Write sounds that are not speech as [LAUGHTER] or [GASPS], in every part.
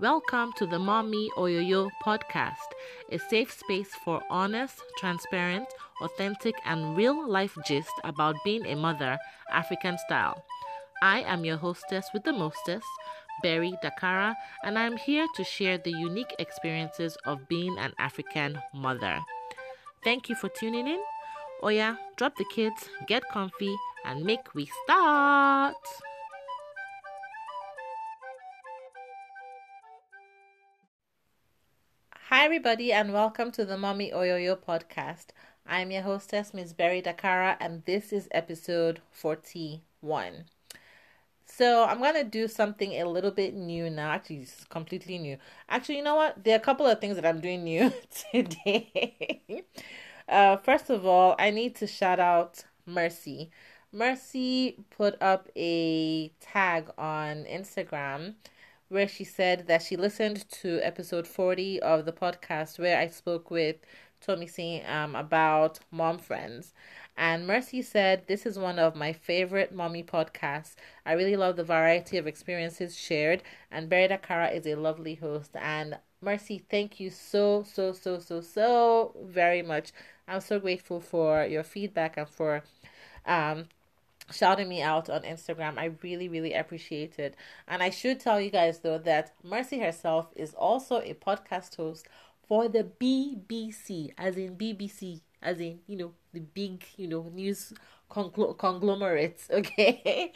Welcome to the Mommy Oyoyo podcast, a safe space for honest, transparent, authentic, and real life gist about being a mother, African style. I am your hostess with the mostest, Berry Dakara, and I'm here to share the unique experiences of being an African mother. Thank you for tuning in. Oya, drop the kids, get comfy, and make we start. Hi, everybody, and welcome to the Mommy Oyoyo podcast. I'm your hostess, Miss Berry Dakara, and this is episode 41. So, I'm going to do something a little bit new now. Actually, it's completely new. Actually, you know what? There are a couple of things that I'm doing new [LAUGHS] today. uh, first of all, I need to shout out Mercy. Mercy put up a tag on Instagram where she said that she listened to episode 40 of the podcast where I spoke with Tommy C um, about mom friends. And Mercy said, This is one of my favorite mommy podcasts. I really love the variety of experiences shared, and Berry Dakara is a lovely host. And Mercy, thank you so, so, so, so, so very much. I'm so grateful for your feedback and for um, shouting me out on Instagram. I really, really appreciate it. And I should tell you guys, though, that Mercy herself is also a podcast host for the BBC, as in BBC, as in, you know, the big, you know, news conglomerates, [LAUGHS] okay?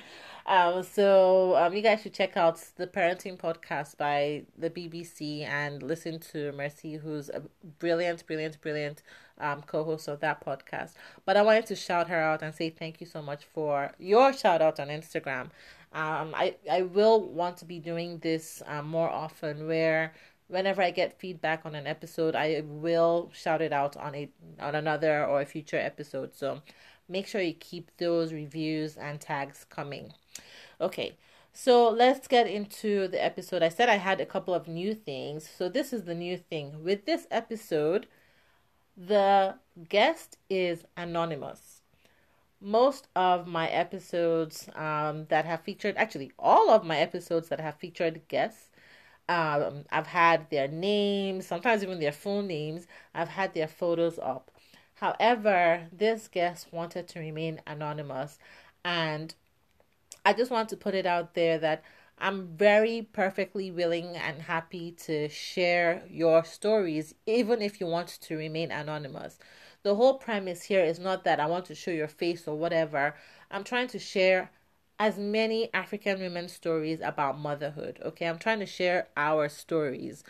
um, so um, you guys should check out the parenting podcast by the BBC and listen to Mercy, who's a brilliant, brilliant, brilliant um, co-host of that podcast. But I wanted to shout her out and say thank you so much for your shout out on Instagram. Um, I I will want to be doing this um, more often where whenever I get feedback on an episode, I will shout it out on a on another or a future episode. So make sure you keep those reviews and tags coming. Okay. So let's get into the episode. I said I had a couple of new things. So this is the new thing. With this episode, the guest is anonymous. Most of my episodes um, that have featured, actually, all of my episodes that have featured guests, um, I've had their names, sometimes even their full names. I've had their photos up. However, this guest wanted to remain anonymous, and I just want to put it out there that I'm very perfectly willing and happy to share your stories, even if you want to remain anonymous. The whole premise here is not that I want to show your face or whatever. I'm trying to share as many African women's stories about motherhood. Okay, I'm trying to share our stories.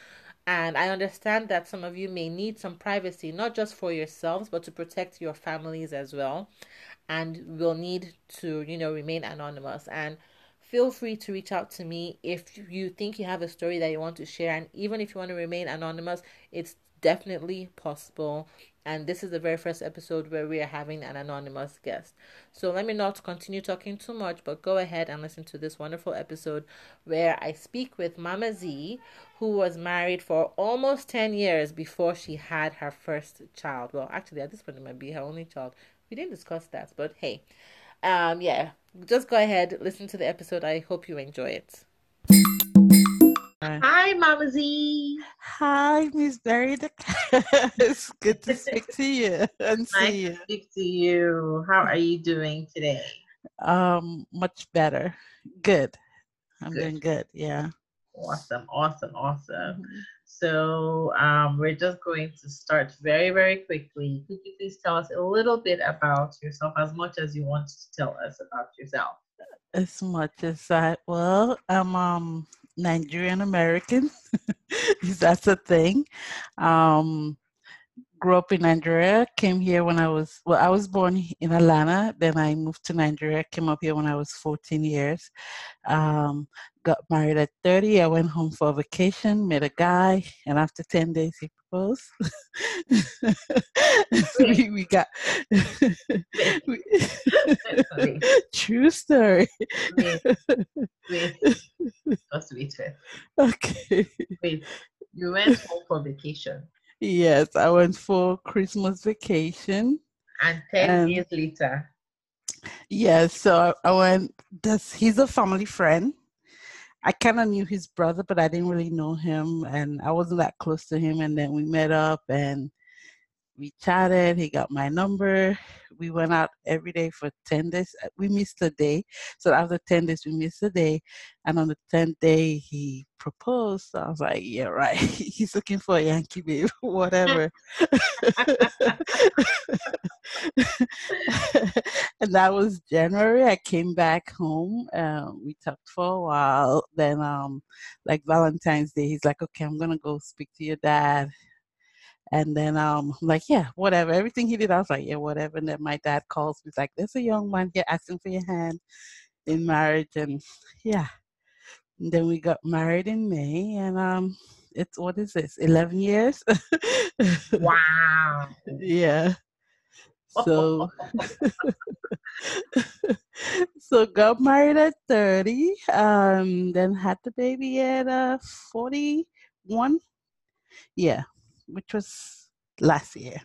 And I understand that some of you may need some privacy, not just for yourselves, but to protect your families as well. And will need to, you know, remain anonymous. And feel free to reach out to me if you think you have a story that you want to share. And even if you want to remain anonymous, it's definitely possible. And this is the very first episode where we are having an anonymous guest. So let me not continue talking too much, but go ahead and listen to this wonderful episode where I speak with Mama Z, who was married for almost 10 years before she had her first child. Well, actually, at this point, it might be her only child. We didn't discuss that, but hey, um, yeah, just go ahead, listen to the episode. I hope you enjoy it. Hi, Mama Z. Hi, Miss Berry. it's [LAUGHS] good to speak to you and [LAUGHS] nice see you. To speak to you. How are you doing today? Um, much better. Good. I'm Good. doing good. Yeah. Awesome, awesome, awesome. So um, we're just going to start very, very quickly. Could you please tell us a little bit about yourself, as much as you want to tell us about yourself? As much as I well, I'm um Nigerian American. [LAUGHS] that's a thing. Um, grew up in Nigeria, came here when I was, well, I was born in Atlanta, then I moved to Nigeria, came up here when I was 14 years. Um, got married at 30. I went home for a vacation, met a guy, and after 10 days, he proposed. [LAUGHS] we, we got, [LAUGHS] we, [LAUGHS] true story. Wait, wait. Just wait. Okay. Wait, you went home for vacation, Yes, I went for Christmas vacation. and 10 Um, years later, Yes, so I, I went. That's he's a family friend, I kind of knew his brother, but I didn't really know him, and I wasn't that close to him. And then we met up, and we chatted. He got my number. We went out every day for 10 days. Uh, we missed a day. So after 10 days, we missed a day. And on the 10th day, he proposed. So I was like, yeah, right. [LAUGHS] He's looking for a Yankee babe, [LAUGHS] whatever. [LAUGHS] and that was January. I came back home. Uh, we talked for a while. Then, um, like Valentine's Day, he's like, okay, I'm to go speak to your dad and then um, I'm like, yeah, whatever. Everything he did, I was like, yeah, whatever. And then my dad calls me, like, there's a young man here asking for your hand in marriage. And yeah. And then we got married in May. And um, it's, what is this, 11 years? wow. [LAUGHS] yeah. So, [LAUGHS] so got married at 30, um, then had the baby at uh, 41. Yeah, which was last year.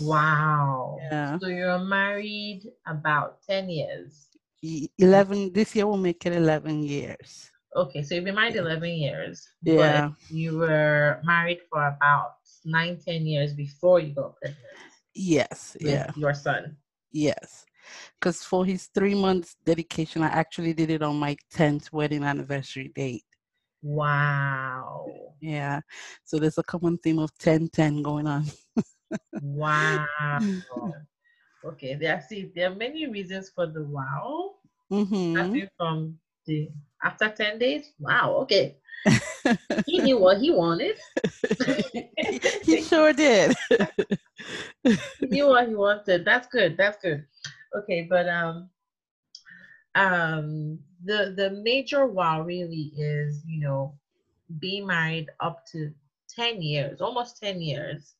Wow. Yeah. So you're married about 10 years. 11 this year will make it 11 years. Okay, so you've been married 11 years. Yeah. you were married for about nine, 10 years before you got pregnant. Yes. yeah. Your son. Yes. Because for his three months dedication, I actually did it on my 10th wedding anniversary date. Wow. Yeah. So there's a common theme of 10 10 going on. wow. [LAUGHS] Okay. There are see there are many reasons for the wow. Mm-hmm. from the after 10 days. Wow, okay. [LAUGHS] he knew what he wanted. [LAUGHS] he sure did. he knew what he wanted. That's good. That's good. Okay, but um um the the major wow really is you know being married up to 10 years almost 10 years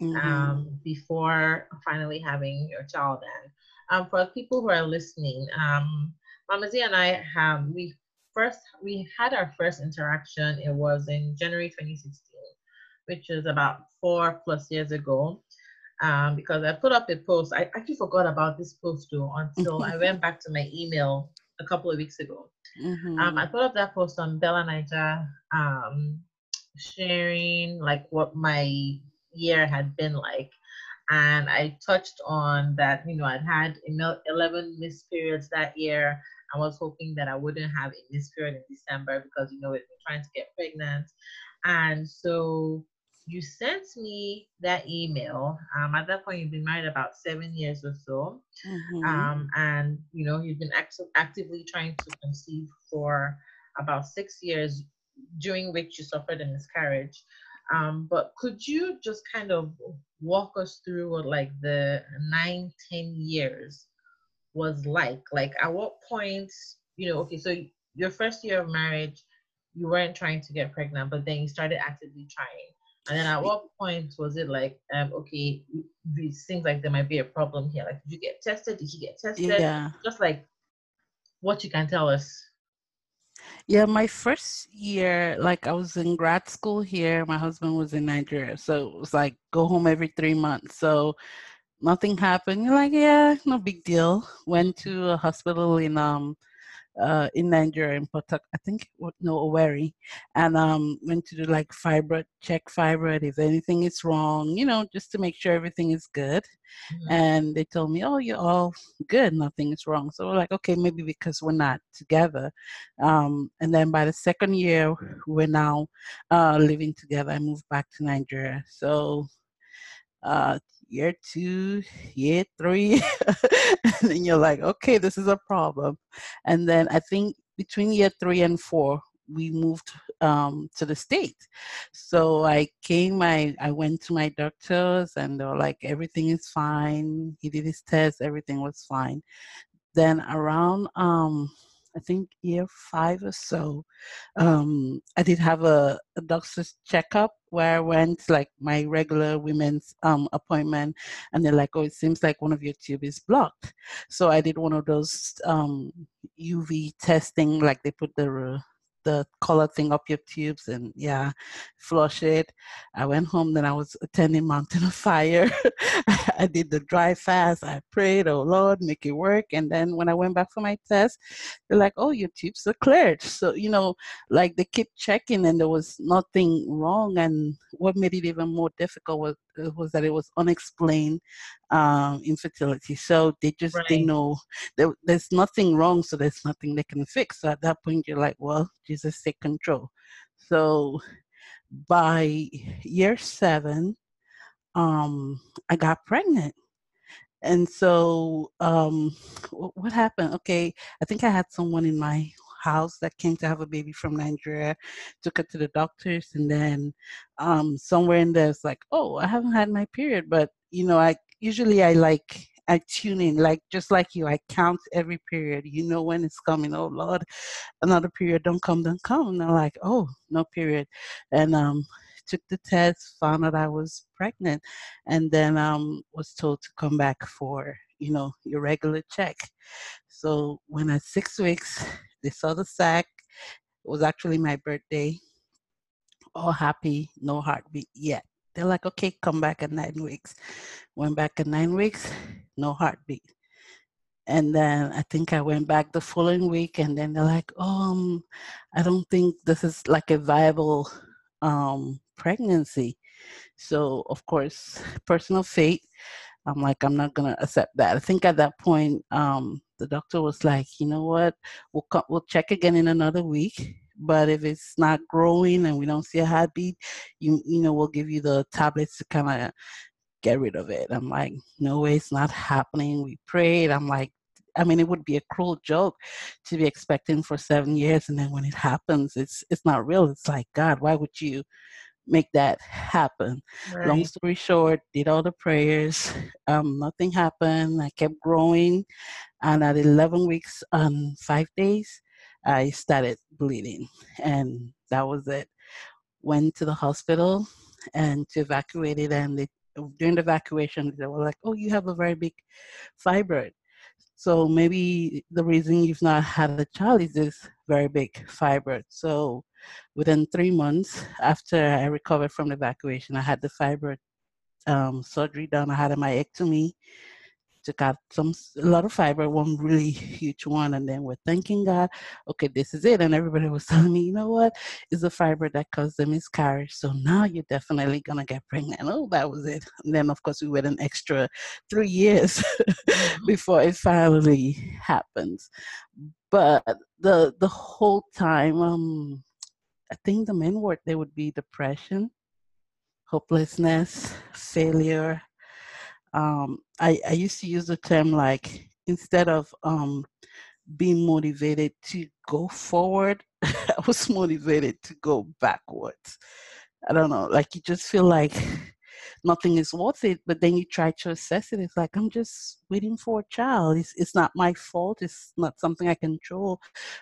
mm-hmm. um before finally having your child and um for people who are listening um Mama Z and I have we first we had our first interaction it was in January 2016 which is about four plus years ago um, because I put up a post. I actually forgot about this post though until I [LAUGHS] went back to my email a couple of weeks ago. Mm-hmm. Um, I put up that post on Bella Naija, um, sharing like what my year had been like. And I touched on that, you know, I'd had 11 missed periods that year. I was hoping that I wouldn't have a missed period in December because, you know, we've been trying to get pregnant. And so you sent me that email. Um, at that point, you've been married about seven years or so, mm-hmm. um, and you know you've been act- actively trying to conceive for about six years, during which you suffered a miscarriage. Um, but could you just kind of walk us through what like the nine, ten years was like? Like at what point, you know, okay, so your first year of marriage, you weren't trying to get pregnant, but then you started actively trying and then at what point was it like, um, okay, it seems like there might be a problem here? Like, did you get tested? Did you get tested? Yeah. Just like what you can tell us. Yeah, my first year, like I was in grad school here. My husband was in Nigeria, so it was like go home every three months. So nothing happened. You're like, yeah, no big deal. Went to a hospital in um uh, in Nigeria in Port I think no Owerri, and um, went to do like fibroid check fibroid if anything is wrong, you know, just to make sure everything is good. Mm-hmm. And they told me, oh, you're all good, nothing is wrong. So we're like, okay, maybe because we're not together. Um, and then by the second year, we're now uh, living together. I moved back to Nigeria. So uh, year two, year three, [LAUGHS] and then you're like, okay, this is a problem. And then I think between year three and four, we moved um, to the state. So I came, I, I went to my doctors, and they were like, everything is fine. He did his test, everything was fine. Then around um, I think year five or so, um, I did have a, a, doctor's checkup where I went like my regular women's um, appointment, and they're like, "Oh, it seems like one of your tubes is blocked." So I did one of those um, UV testing, like they put the the color thing up your tubes and yeah, flush it. I went home, then I was attending Mountain of Fire. [LAUGHS] I did the dry fast. I prayed, oh Lord, make it work. And then when I went back for my test, they're like, oh, your tubes are cleared. So, you know, like they keep checking and there was nothing wrong. And what made it even more difficult was, was that it was unexplained um, infertility. So they just right. didn't know there, there's nothing wrong, so there's nothing they can fix. So at that point, you're like, well, Jesus take control. So by year seven, um, I got pregnant. And so, um, what happened? Okay, I think I had someone in my house that came to have a baby from Nigeria, took her to the doctors, and then um, somewhere in there, it's like, oh, I haven't had my period, but you know, I usually I like I tune in, like just like you, I count every period. You know when it's coming. Oh Lord, another period don't come, don't come. And I'm like, oh, no period. And um took the test, found out I was pregnant, and then um was told to come back for, you know, your regular check. So when at six weeks, they saw the sac. It was actually my birthday. All happy, no heartbeat yet. They're like, okay, come back in nine weeks. Went back in nine weeks, no heartbeat. And then I think I went back the following week, and then they're like, um, I don't think this is like a viable um, pregnancy. So, of course, personal fate, I'm like, I'm not gonna accept that. I think at that point, um, the doctor was like, you know what, we'll co- we'll check again in another week but if it's not growing and we don't see a heartbeat, you you know we'll give you the tablets to kind of get rid of it. I'm like, no way, it's not happening. We prayed. I'm like, I mean, it would be a cruel joke to be expecting for seven years, and then when it happens, it's it's not real. It's like, God, why would you make that happen? Right. Long story short, did all the prayers. Um, nothing happened. I kept growing, and at 11 weeks and five days, I started bleeding, and that was it. Went to the hospital and to evacuate it, and they, during the evacuation, they were like, "Oh, you have a very big fibroid." So maybe the reason you've not had a child is this very big fibroid. So within three months after I recovered from the evacuation, I had the fibroid um, surgery done. I had a myectomy took out some a lot of fiber, one really huge one, and then we're thanking God. Okay, this is it, and everybody was [LAUGHS] telling me, you know what, it's the fiber that caused the miscarriage. So now you're definitely gonna get pregnant. Oh, that was it. And then of course we wait an extra three years [LAUGHS] before it finally happens. But the the whole time, um, I think the main word there would be depression, hopelessness, failure, um, I, I used to use the term like instead of um, being motivated to go forward, [LAUGHS] I was motivated to go backwards. I don't know, like you just feel like nothing is worth it, but then you try to assess it. It's like I'm just waiting for a child. It's it's not my fault. It's not something I control,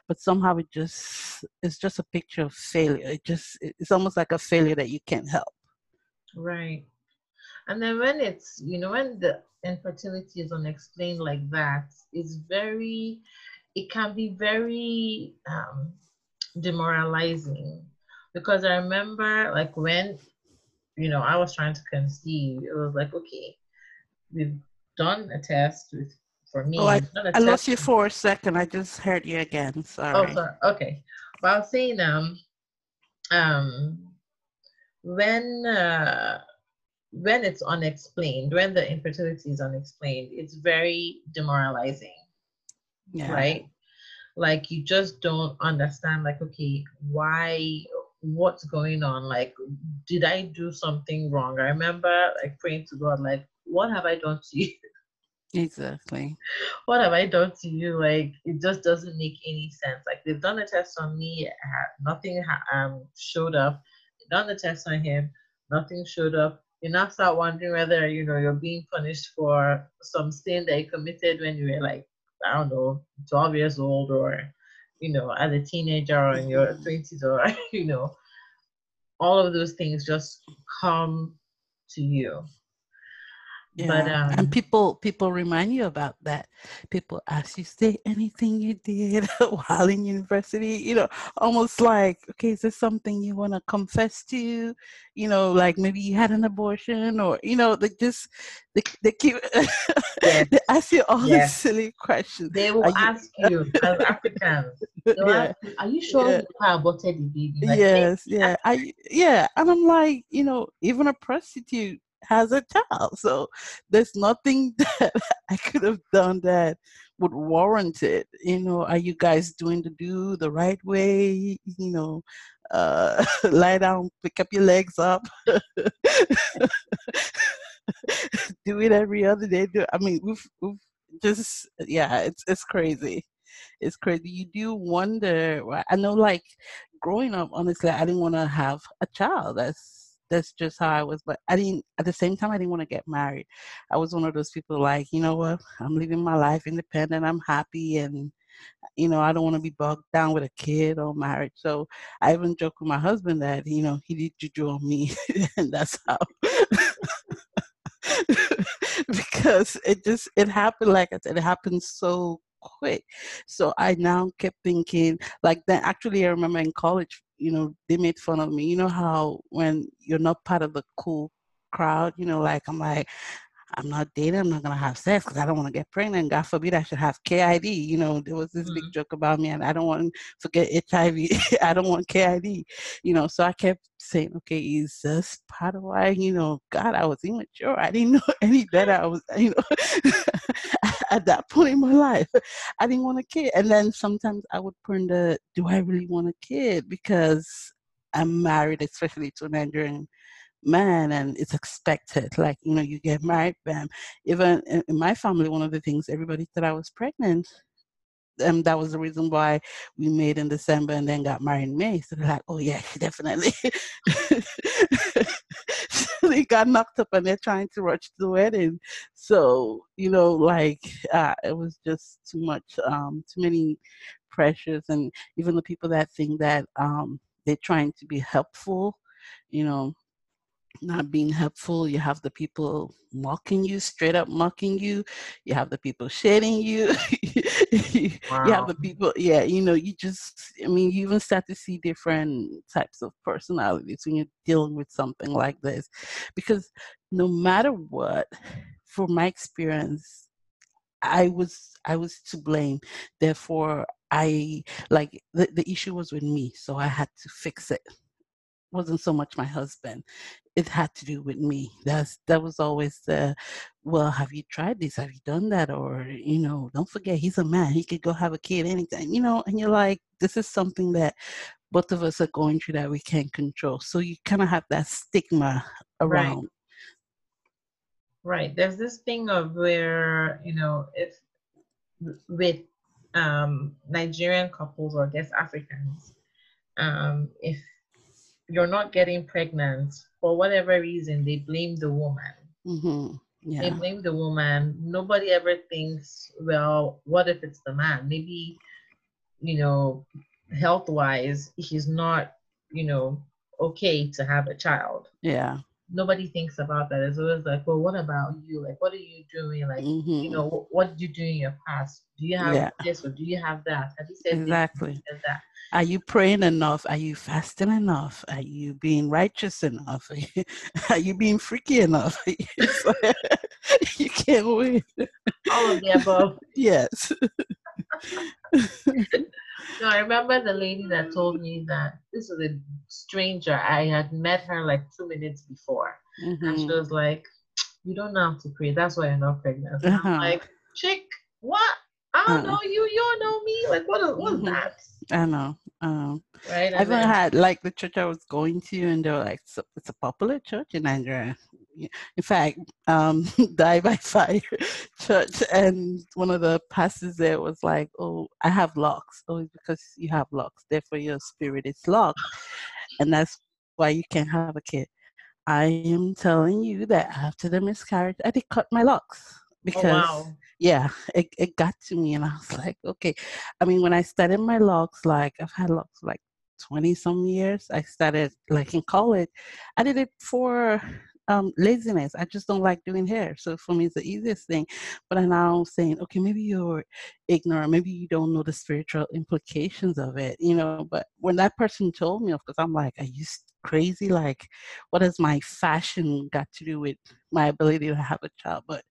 but somehow it just it's just a picture of failure. It just it's almost like a failure that you can't help. Right. And then when it's, you know, when the infertility is unexplained like that, it's very, it can be very um, demoralizing. Because I remember, like, when, you know, I was trying to conceive, it was like, okay, we've done a test with, for me. Oh, I, I lost you for a second. I just heard you again. Sorry. Oh, sorry. Okay. Well, I was saying, um, um, when, uh, when it's unexplained, when the infertility is unexplained, it's very demoralizing. Yeah. Right? Like you just don't understand, like, okay, why what's going on? Like, did I do something wrong? I remember like praying to God, like, what have I done to you? [LAUGHS] Exactly. What have I done to you? Like, it just doesn't make any sense. Like, they've done a test on me, nothing ha- um showed up. They've done the test on him, nothing showed up you now start wondering whether you know you're being punished for some sin that you committed when you were like I don't know 12 years old or you know as a teenager or in your 20s or [LAUGHS] you know all of those things just come to you Yeah. But um, and people people remind you about that. People ask you, say anything you did [LAUGHS] while in university, you know, almost like, okay, is this something you want to confess to? You know, like maybe you had an abortion or, you know, they just, they, they keep, [LAUGHS] they ask you all Yes. these silly questions. they will you- ask you as Africans, [LAUGHS] Yeah. you, are you sure Yeah. you aborted the baby? Like, yes, yeah, I yeah, and I'm like, you know, even a prostitute has a child, so there's nothing [LAUGHS] that I could have done that would warrant it. You know, are you guys doing the do the right way? You know, uh, [LAUGHS] lie down, pick up your legs up. [LAUGHS] do it every other day. Do I mean we've, we've just yeah, it's it's crazy. It's crazy. You do wonder. I know, like growing up, honestly, I didn't want to have a child. That's that's just how I was. But I didn't. At the same time, I didn't want to get married. I was one of those people like, you know what? I'm living my life independent. I'm happy, and you know, I don't want to be bogged down with a kid or marriage. So I even joke with my husband that you know he did juju on me, [LAUGHS] and that's how. [LAUGHS] because it just it happened like I said, it happened so quick. So I now kept thinking like that. Actually, I remember in college, you know, they made fun of me. You know how when you're not part of the cool crowd, you know, like I'm like. I'm not dating. I'm not gonna have sex because I don't want to get pregnant. God forbid I should have KID. You know, there was this big mm-hmm. joke about me, and I don't want to get HIV. [LAUGHS] I don't want KID. You know, so I kept saying, okay, is this part of why? You know, God, I was immature. I didn't know [LAUGHS] any better. I was, you know, [LAUGHS] at that point in my life, I didn't want a kid. And then sometimes I would ponder, do I really want a kid? Because I'm married, especially to an Nigerian man and it's expected. Like you know you get married bam. Even in, my family one of the things everybody thought i was pregnant. And that was the reason why we made in december and then got married in may. So they're like oh yeah [LAUGHS] definitely [LAUGHS] [LAUGHS] they got knocked up and they're trying to rush the wedding so you know like uh, it was just too much um too many pressures and even the people that think that um they're trying to be helpful you know not being helpful. You have the people mocking you, straight up mocking you. You have the people shading you. [LAUGHS] [LAUGHS] you have the people, yeah, you know, you just, I mean, you even start to see different types of personalities when you're dealing with something like this. Because no matter what, for my experience, I was I was to blame. Therefore, I like the, the issue was with me, so I had to fix it wasn't so much my husband. It had to do with me. That's that was always the well have you tried this? Have you done that? Or you know don't forget he's a man. He could go have a kid anytime you know and you're like this is something that both of us are going through that we can't control. So you kind of have that stigma Right. around. Right. There's this thing of where, you know, if with um Nigerian couples or I guess Africans, um, if you're not getting pregnant for whatever reason, they blame the woman. hmm They blame the woman. Nobody ever thinks, well, what if it's the man? Maybe, you know, health wise, he's not, you know, okay to have a child. yeah Nobody thinks about that. It's always like, well, what about you? Like, what are you doing? Like, hmm you know, wh- what did you do in your past? Do you have Yeah. this or do you have that? Have you said this? You exactly that? Are you praying enough? Are you fasting enough? Are you being righteous enough? Are [LAUGHS] you, are you being freaky enough? [LAUGHS] [LAUGHS] You can't win. All of the above. Yes. No, I remember the lady that told me that this was a stranger. I had met her like two minutes before. And she Mhm. was like, You don't know how to pray. That's why you're not pregnant. Uh-huh. I'm like, Chick, what? I don't Uh-uh. know you. You don't know me. Like, what is, what's Mhm. that? I know. Um, Right? I even then, had like the church I was going to, and they were like, "So- "It's a popular church in Nigeria." In fact, um, [LAUGHS] Die by Fire Church, and one of the pastors there was like, "Oh, I have locks. Oh, it's because you have locks. Therefore, your spirit is locked, and that's why you can't have a kid." I am telling you that after the miscarriage, I did cut my locks oh, because wow. yeah, it, it got to me, and I was like, okay. I mean, when I started my locks, like I've had locks like 20 some years. I started like in college. I did it for um, laziness. I just don't like doing hair. So for me, it's the easiest thing. But I'm now saying, okay, maybe you're ignorant. Maybe you don't know the spiritual implications of it, you know. But when that person told me, of course, I'm like, are you crazy? Like, what has my fashion got to do with my ability to have a child? But,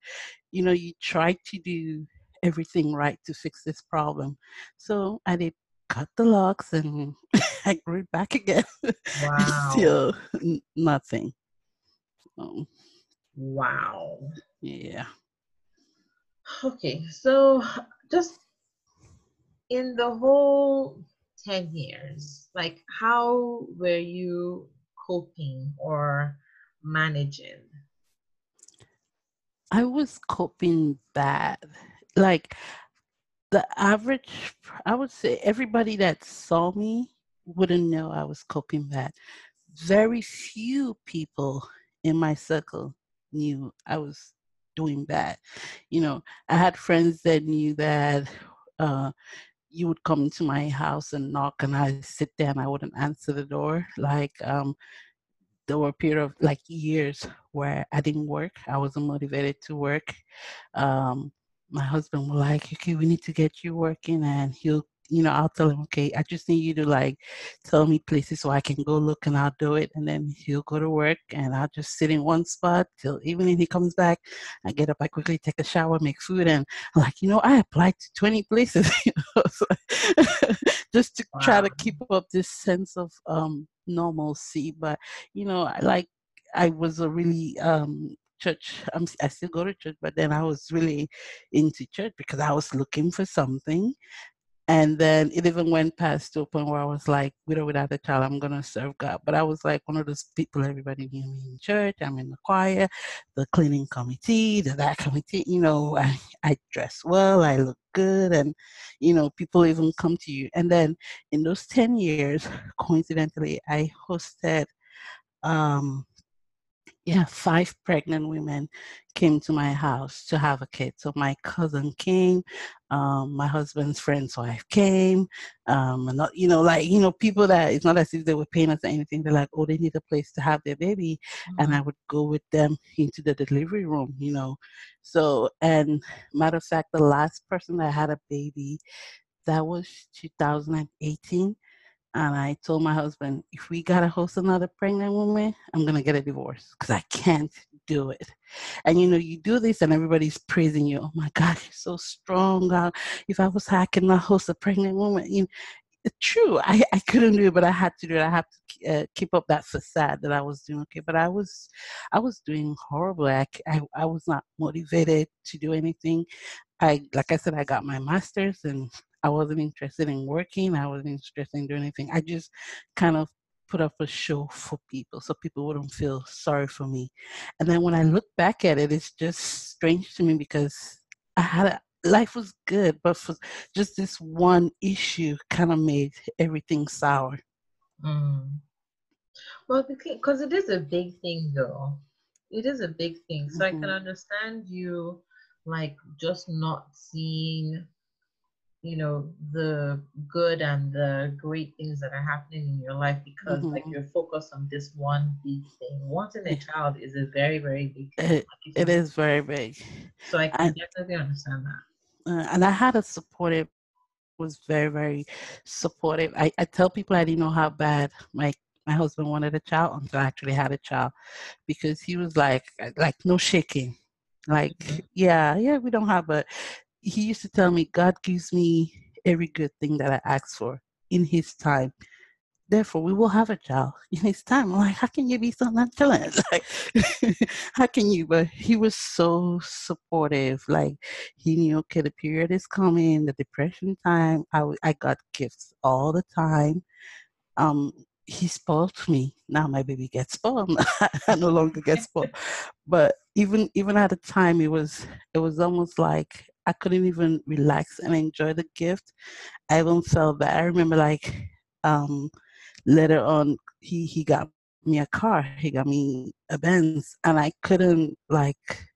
you know, you try to do everything right to fix this problem. So I did cut the locks and [LAUGHS] I grew back again. [LAUGHS] Wow. Still nothing. So, wow. Yeah. Okay, so just in the whole 10 years, like how were you coping or managing? I was coping bad. Like the average, I would say everybody that saw me wouldn't know I was coping bad. Very few people in my circle knew I was doing bad. You know, I had friends that knew that uh, you would come to my house and knock, and I'd sit there and I wouldn't answer the door. Like, um, there were a period of like years where I didn't work. I wasn't motivated to work. Um, my husband was like, okay, we need to get you working. And he'll, you know, I'll tell him, okay, I just need you to like tell me places so I can go look and I'll do it. And then he'll go to work and I'll just sit in one spot till evening he comes back. I get up, I quickly take a shower, make food. And I'm like, you know, I applied to 20 places, [LAUGHS] you know, so [LAUGHS] just to wow. try to keep up this sense of um, normalcy. But, you know, I like, I was a really um, church. I'm, I still go to church, but then I was really into church because I was looking for something. And then it even went past to a point where I was like, with or without a child, I'm going to serve God. But I was like one of those people everybody knew me in church. I'm in the choir, the cleaning committee, the that committee. You know, [LAUGHS] I, I dress well, I look good, and, you know, people even come to you. And then in those 10 years, [LAUGHS] coincidentally, I hosted um, yeah, five pregnant women came to my house to have a kid. So my cousin came, um, my husband's friend's wife came, um, and not, you know, like you know, people that it's not as if they were paying us anything. They're like, oh, they need a place to have their baby, mm-hmm. and I would go with them into the delivery room, you know. So, and matter of fact, the last person that had a baby, that was 2018 and I told my husband, if we gotta host another pregnant woman, I'm gonna get a divorce because I can't do it. And you know, you do this and everybody's praising you. Oh my God, you're so strong. If I was I cannot host a pregnant woman. You know, true, I, I couldn't do it, but I had to do it. I have to uh, keep up that facade that I was doing okay. But I was, I was doing horrible. I, I, I was not motivated to do anything. I, like I said, I got my master's and I wasn't interested in working. I wasn't interested in doing anything. I just kind of put up a show for people so people wouldn't feel sorry for me. And then when I look back at it, it's just strange to me because I had a, life was good, but for just this one issue kind of made everything sour. Mm. Well, because it is a big thing, though. It is a big thing. So mm-hmm. I can mm-hmm. understand you like just not seeing you know the good and the great things that are happening in your life because mm-hmm. like you're focused on this one big thing. Wanting a child is a very very big thing it, it is very big. So i can and, definitely understand that. Uh, and i had a supportive was very very supportive. I, I tell people i didn't know how bad my my husband wanted a child until i actually had a child because he was like like no shaking. Like mm-hmm. yeah yeah we don't have a he used to tell me, God gives me every good thing that I ask for in His time. Therefore, we will have a child [LAUGHS] in His time. I'm like, how can you be so nonchalant? [LAUGHS] Like, [LAUGHS] how can you? But he was so supportive. Like, he knew, okay, the period is coming, the depression time. I, I got gifts all the time. Um, he spoiled me. Now my baby gets spoiled. I no longer get spoiled. but even even at the time, it was it was almost like I couldn't even relax and enjoy the gift. I even felt bad. I remember like um, later on, he he got me a car. He got me a Benz, and I couldn't like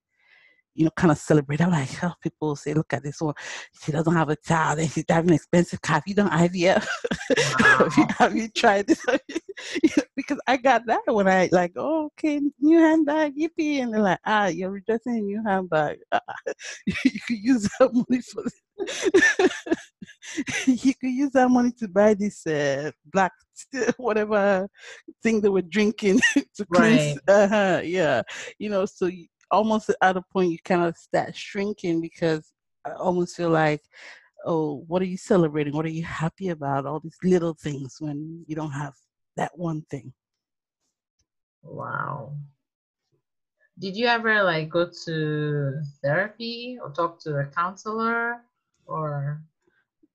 you know, kind of celebrate. I'm like, oh, people say, look at this one. She doesn't have a child and she's driving an expensive car. Have you done IVF? Wow. [LAUGHS] have, you, have, you, tried this? [LAUGHS] because I got that when I like, oh, okay, new handbag, yippee, and they're like, ah, you're rejecting a new handbag. [LAUGHS] You could use that money for. you could use that money to buy this uh, black whatever thing they were drinking to cleanse. Uh-huh, yeah, you know, so almost at a point you kind of start shrinking because I almost feel like oh, what are you celebrating? What are you happy about? All these little things when you don't have that one thing. Wow. Did you ever like go to therapy or talk to a counselor or?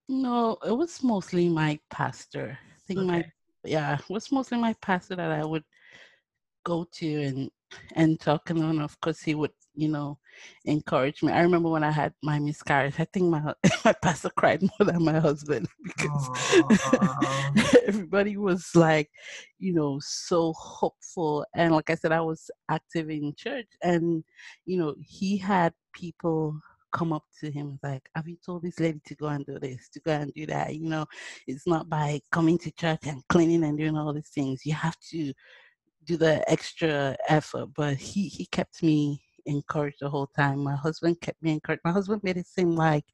No, it was mostly my pastor. I think okay. my yeah, it was mostly my pastor that I would go to and and talking and of course he would you know, encourage me. I remember when I had my miscarriage, I think my [LAUGHS] my pastor cried more than my husband [LAUGHS] because oh. [LAUGHS] everybody was like, you know, so hopeful. And like I said, I was active in church and, you know, he had people come up to him like, Have you told this lady to go and do this, to go and do that? You know, it's not by coming to church and cleaning and doing all these things. You have to do the extra effort. But he he kept me encouraged the whole time. My husband kept me encouraged. My husband made it seem like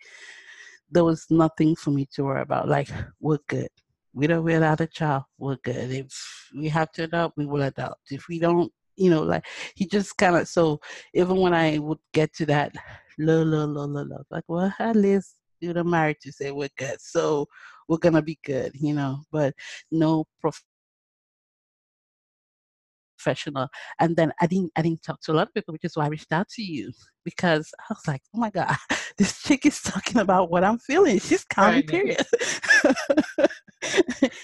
there was nothing for me to worry about. Like, we're good. We don't we're without a child, we're good. If we have to adopt, we will adopt. If we don't, you know, like he just kind of so even when I would get to that low, low, low, low, low, like, well, at least do the marriage to say we're good. So we're gonna be good, you know, but no prof professional. And then I didn't I didn't talk to a lot of people, which is why I reached out to you because I was like, oh my God, [LAUGHS] this chick is talking about what I'm feeling. She's calm right. period. [LAUGHS]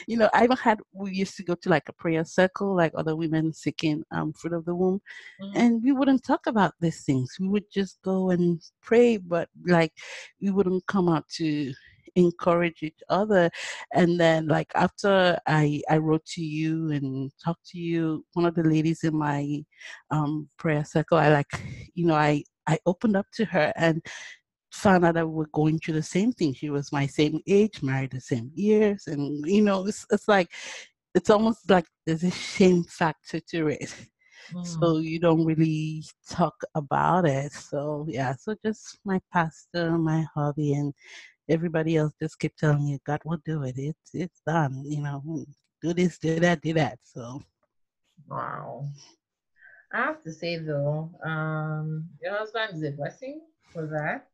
you know, I even had we used to go to like a prayer circle, like other women seeking um, fruit of the womb, mm-hmm. and we wouldn't talk about these things. We would just go and pray, but like we wouldn't come out to encourage each other. And then like after i i wrote to you and talked to you one of the ladies in my um prayer circle i like you know i i opened up to her and found out that we were going through the same thing. She was my same age married the same years and you know it's, it's like it's almost like there's a shame factor to it. Mm. so you don't really talk about it. So yeah so just my pastor my hobby and everybody else just kept telling you, God will do it. It's it's done. You know, do this, do that, do that. So, wow. I have to say though, um, your husband is a blessing for that,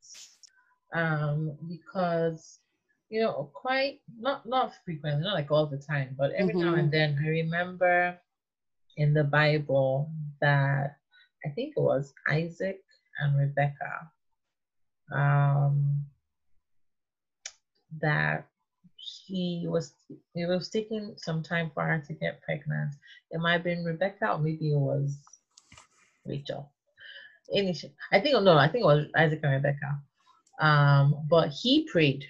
um, because you know, quite not not frequently, not like all the time, but every mm-hmm. now and then, I remember in the Bible that I think it was Isaac and Rebecca. Um, that she was it was taking some time for her to get pregnant. It might have been Rebecca or maybe it was Rachel. I think no, I think it was Isaac and Rebecca. Um, but he prayed.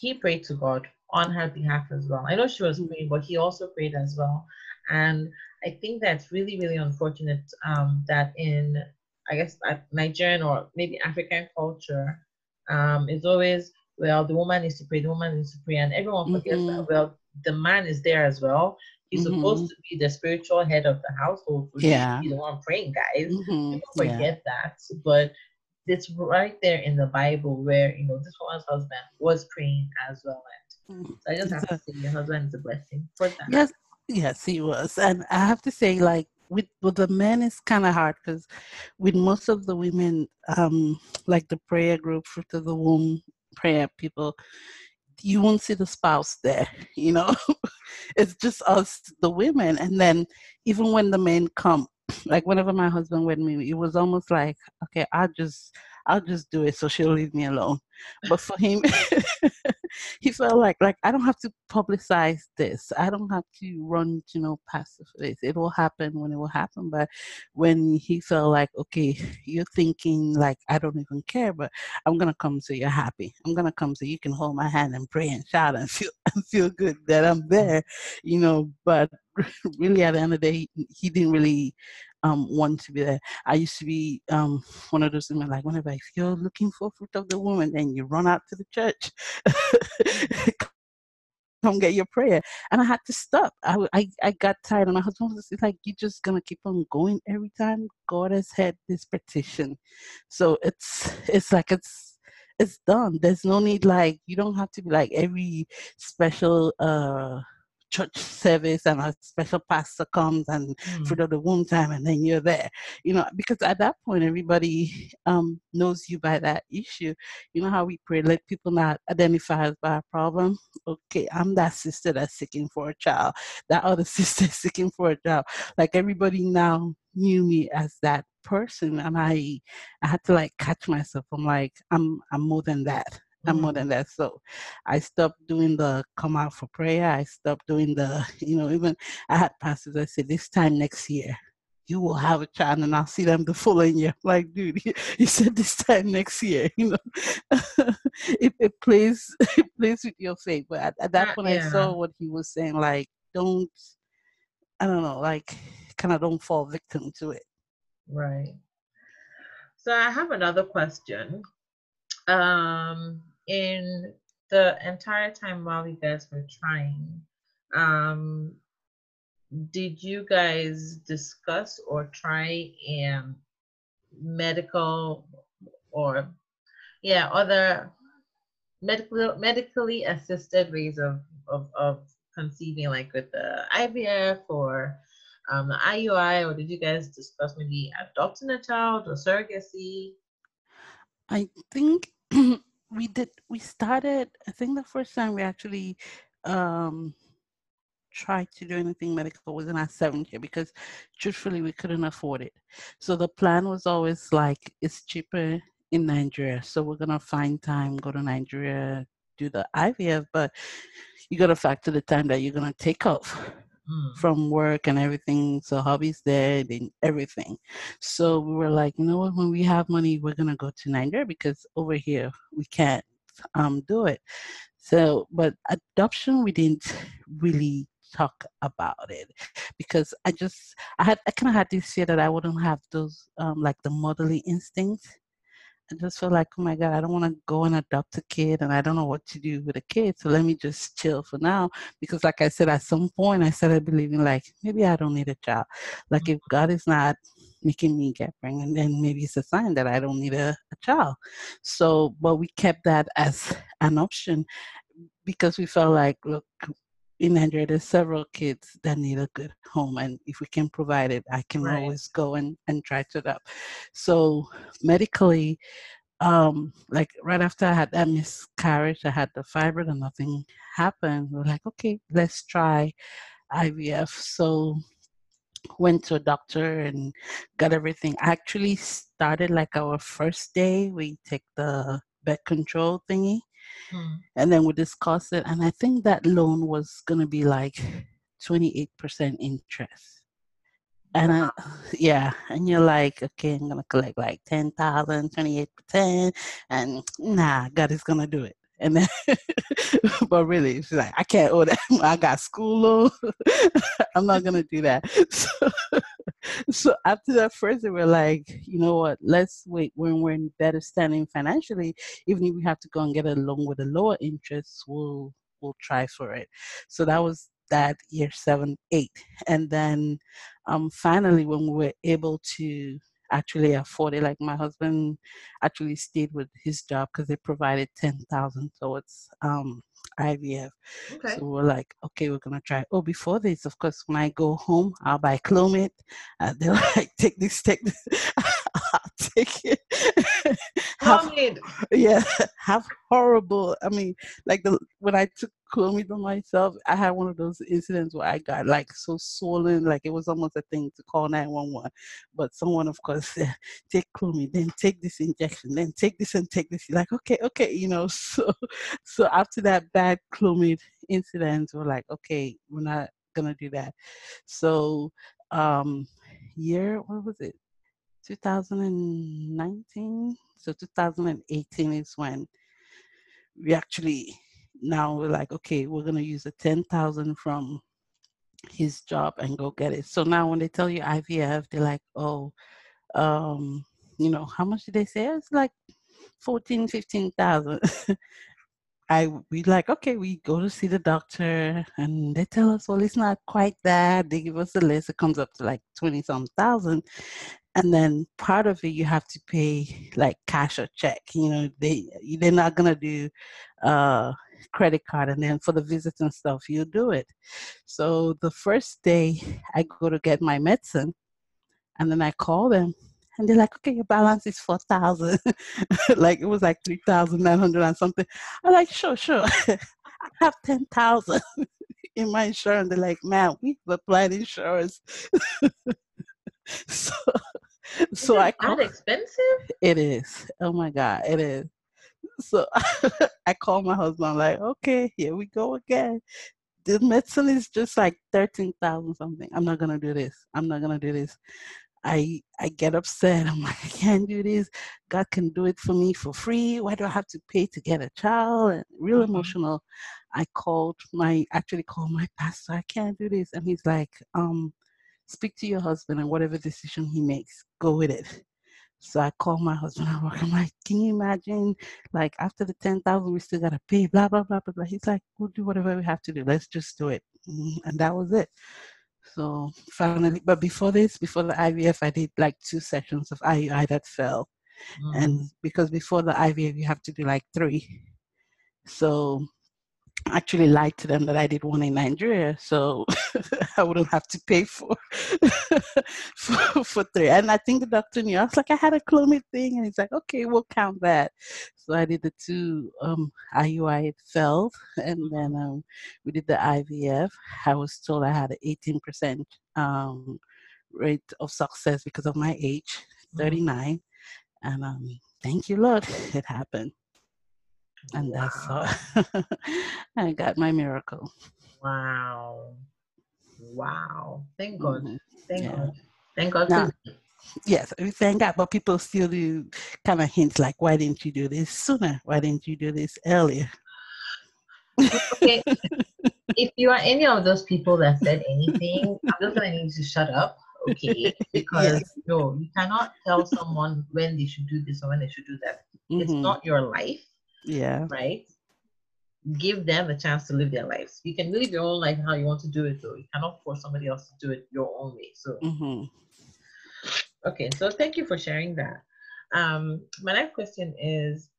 He prayed to God on her behalf as well. I know she was praying, but he also prayed as well. And I think that's really, really unfortunate um, that in, I guess, Nigerian or maybe African culture, um, it's always well, the woman needs to pray, the woman needs to pray, and everyone forgets mm-hmm. that, well, the man is there as well. He's mm-hmm. supposed to be the spiritual head of the household. So yeah. He's the one praying, guys. Mm-hmm. People forget yeah. that. But it's right there in the Bible where, you know, this woman's husband was praying as well. And so I just have to say your husband is a blessing for that. Yes, yes, he was. And I have to say, like, with with the men it's kind of hard because with most of the women um like the prayer group fruit of the womb prayer people you won't see the spouse there [LAUGHS] you know it's just us the women and then even when the men come [CLEARS THROAT] like whenever my husband went me it was almost like okay i'll just I'll just do it so she'll leave me alone. But for him, [LAUGHS] he felt like like I don't have to publicize this. I don't have to run, you know, past this. It will happen when it will happen. But when he felt like, okay, you're thinking like I don't even care, but I'm gonna come so you're happy. I'm gonna come so you can hold my hand and pray and shout and feel [LAUGHS] and feel good that I'm there, you know. But [LAUGHS] really, at the end of the day, he, he didn't really um, want to be there. I used to be um, one of those women like whenever if you're looking for fruit of the womb, then you run out to the church. [LAUGHS] come get your prayer. And I had to stop. I, I, I got tired. And my husband was like, You're just going to keep on going every time God has had this petition. So it's, it's like, it's, it's done. There's no need like you don't have to be like every special uh church service and a special pastor comes and mm. for the womb time and then you're there. You know because at that point everybody um, knows you by that issue. You know how we pray let people not identify us by a problem. Okay i'm that sister that's seeking for a child. That other [LAUGHS] sister seeking for a child like everybody now knew me as that person and i i had to like catch myself. I'm like i'm i'm more than that I'm more than that. So I stopped doing the come out for prayer. I stopped doing the, [LAUGHS] you know, even I had pastors I said, this time next year, you will have a child and I'll see them the following year. Like, dude, [LAUGHS] you said this time next year, [LAUGHS] you know. it, it plays it plays with your faith. But at, at that point yeah. I saw what he was saying, like, don't I don't know, like kind of don't fall victim to it. Right. So I have another question. Um in the entire time while you guys were trying, um, did you guys discuss or try um, medical or yeah other medical medically assisted ways of, of, of conceiving like with the IVF or um, the IUI or did you guys discuss maybe adopting a child or surrogacy? I think [CLEARS THROAT] we did we started i think the first time we actually um tried to do anything medical was in our seventh year because truthfully we couldn't afford it. So the plan was always like it's cheaper in nigeria. So we're gonna find time go to nigeria do the ivf but you gotta factor the time that you're gonna take off mm. from work and everything. So hobbies there and everything. So we were like, you know what? When we have money, we're gonna go to Nigeria because over here we can't um, do it. So, but adoption, we didn't really talk about it because I just I had I kind of had this fear that I wouldn't have those um, like the motherly instincts I just felt like, oh my God, I don't want to go and adopt a kid and I don't know what to do with a kid. So let me just chill for now. Because, like I said, at some point I started believing, like, maybe I don't need a child. Like, if mm-hmm. God is not making me get pregnant, then maybe it's a sign that I don't need a, a child. So, but we kept that as an option because we felt like, look, in Nigeria, there's several kids that need a good home, and if we can provide it, I can right. always go and, and try to that. So medically, um, like right after I had that miscarriage, I had the fibroid and nothing happened. We are like, okay, let's try IVF. So went to a doctor and got everything. I actually started like our first day. We take the birth control thingy Hmm. And then we discussed it, and I think that loan was going to be like 28% interest. And I, yeah, and you're like, okay, I'm gonna collect like 10,000, 28%, and nah, God is gonna do it. And then, [LAUGHS] but really, she's like, I can't that. [LAUGHS] I got school loan. [LAUGHS] I'm not gonna do that. So, so after that first they were like you know what let's wait when we're in better standing financially even if we have to go and get a loan with a lower interest we'll we'll try for it so that was that year seven eight and then um finally when we were able to actually afford it like my husband actually stayed with his job because they provided 10000 towards um IVF. Okay. So we're like, okay, we're gonna try. Oh, before this, of course, when I go home, I'll buy Clomid. Uh, they're [LAUGHS] like, take this, take this. [LAUGHS] I'll take it. [LAUGHS] Clomid. yeah, [LAUGHS] have horrible. I mean, like the when I took Clomid on myself, I had one of those incidents where I got like so swollen, like it was almost a thing to call 911. But someone, of course, [LAUGHS] said, take Clomid, then take this injection, then take this and take this. You're like, okay, okay, you know. [LAUGHS] So, so after that bad Clomid incident, we're like, okay, we're not gonna do that. So, um, year what was it? 2019. So 2018 is when we actually now we're like, okay, we're gonna use the 10,000 from his job and go get it. So now when they tell you IVF, they're like, oh, um, you know, how much did they say? It's like 14, 15,000. [LAUGHS] I we like okay, we go to see the doctor, and they tell us, well, it's not quite that. They give us a list. It comes up to like twenty some thousand, and then part of it you have to pay like cash or check. You know, they they're not gonna do uh credit card, and then for the visits and stuff, you do it. So the first day I go to get my medicine, and then I call them and they're like, okay, your balance is 4,000. [LAUGHS] like it was like 3,900 and something. I'm like, sure, sure. [LAUGHS] I have 10,000 [LAUGHS] in my insurance. They're like, man, we have applied insurance. [LAUGHS] so, so I call, that expensive? It is. Oh my God, it is. So [LAUGHS] I call my husband, like, okay, here we go again. The medicine is just like 13,000 something. I'm not going to do this. I'm not going to do this. I I get upset. I'm [LAUGHS] like, I can't do this. God can do it for me for free. Why do I have to pay to get a child? And real mm-hmm. emotional. I called my actually called my pastor. I can't do this. And he's like, um, speak to your husband and whatever decision he makes, go with it. So I call my husband [LAUGHS] at work. I'm like, can you imagine? Like after the ten thousand, we still gotta pay. Blah blah blah blah blah. He's like, we'll do whatever we have to do. Let's just do it. Mm, and that was it. So finally, but before this, before the IVF, I did like two sessions of IUI that fell. Mm. And because before the IVF, you have to do like three. So actually lied to them that I did one in Nigeria, so [LAUGHS] I wouldn't have to pay for, [LAUGHS] for for three. And I think the doctor knew. I was like, I had a Clomid thing, and he's like, okay, we'll count that. So I did the two um, IUI, failed, and then um, we did the IVF. I was told I had an 18% um, rate of success because of my age, mm-hmm. 39, and um, thank you, Lord, [LAUGHS] it happened and wow. that's [LAUGHS] how I got my miracle. Wow. Wow. Thank God. Mm-hmm. Thank yeah. God. Thank God. Now, yes, thank God, but people still do kind of hints like, why didn't you do this sooner? Why didn't you do this earlier? okay. [LAUGHS] if you are any of those people that said anything, I'm just gonna need to shut up. Okay. Because yes. no, you cannot tell someone when they should do this or when they should do that. Mm-hmm. It's not your life. Yeah. Right? Give them a chance to live their lives. You can live your own life how you want to do it, though. You cannot force somebody else to do it your own way. So, mm-hmm. okay. So, thank you for sharing that. Um, my next question is,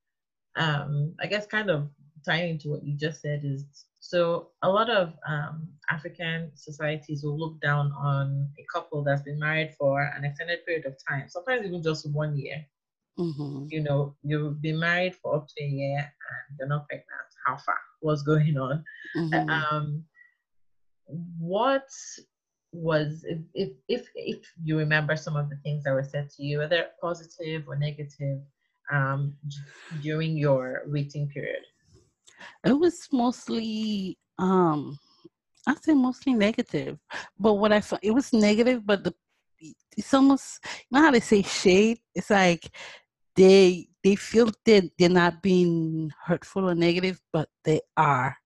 um, I guess, kind of tying into what you just said is so a lot of um, African societies will look down on a couple that's been married for an extended period of time, sometimes even just one year. Mm-hmm. You know, you've been married for up to a year and you're not pregnant. How far? What's going on? Mm-hmm. Um, what was if, if if if you remember some of the things that were said to you, whether positive or negative, um, during your waiting period? It was mostly um I say mostly negative. But what I found it was negative, but the it's almost you know how they say shade? It's like they they feel that they're not being hurtful or negative, but they are.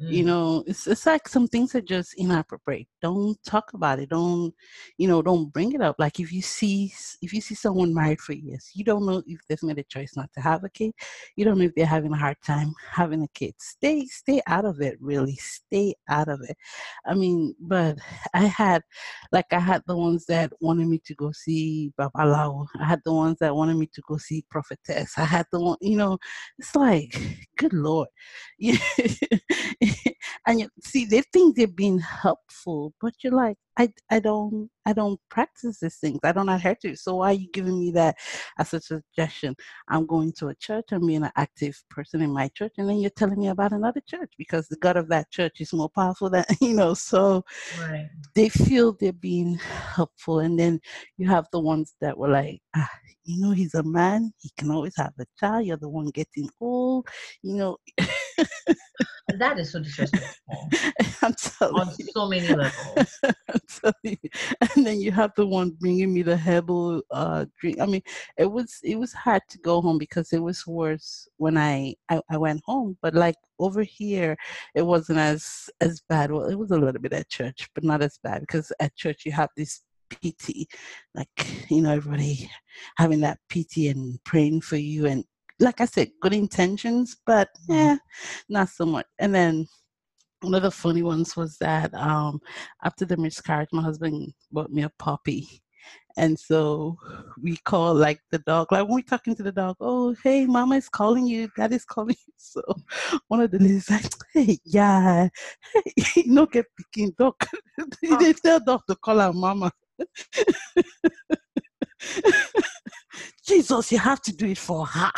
Mm. You know, it's it's like some things are just inappropriate. Don't talk about it. Don't, you know, don't bring it up. Like if you see if you see someone married for years, you don't know if they've made a choice not to have a kid. You don't know if they're having a hard time having a kid. Stay stay out of it. Really, stay out of it. I mean, but [SIGHS] I had, like, I had the ones that wanted me to go see Babalawo. I had the ones that wanted me to go see Prophetess. I had the one, you know, it's like, [SIGHS] good lord. [LAUGHS] [LAUGHS] and you see they think they're being helpful but you're like I, I don't I don't practice these things. I don't adhere to. So why are you giving me that as a suggestion? I'm going to a church. I'm being an active person in my church, and then you're telling me about another church because the God of that church is more powerful than [LAUGHS] you know. So right. they feel they're being helpful, and then you have the ones that were like, ah, you know, he's a man. He can always have a child. You're the one getting old. You know. [LAUGHS] that is so disrespectful. [LAUGHS] I'm on so many levels. [LAUGHS] and then you have the one bringing me the herbal uh, drink. I mean, it was it was hard to go home because it was worse when I, I I went home. But like over here, it wasn't as as bad. Well, it was a little bit at church, but not as bad because at church you have this PT, like you know everybody having that PT and praying for you and like I said, good intentions, but yeah, not so much. And then one of the funny ones was that um, after the miscarriage, my husband bought me a puppy. And so we call like the dog, like when we're talking to the dog, oh, hey, mama is calling you, dad is calling you. [LAUGHS] So one of the ladies like, hey, yeah, hey, [LAUGHS] know, get picking dog. [LAUGHS] they tell dog to call her mama. Jesus, you have to do it for her.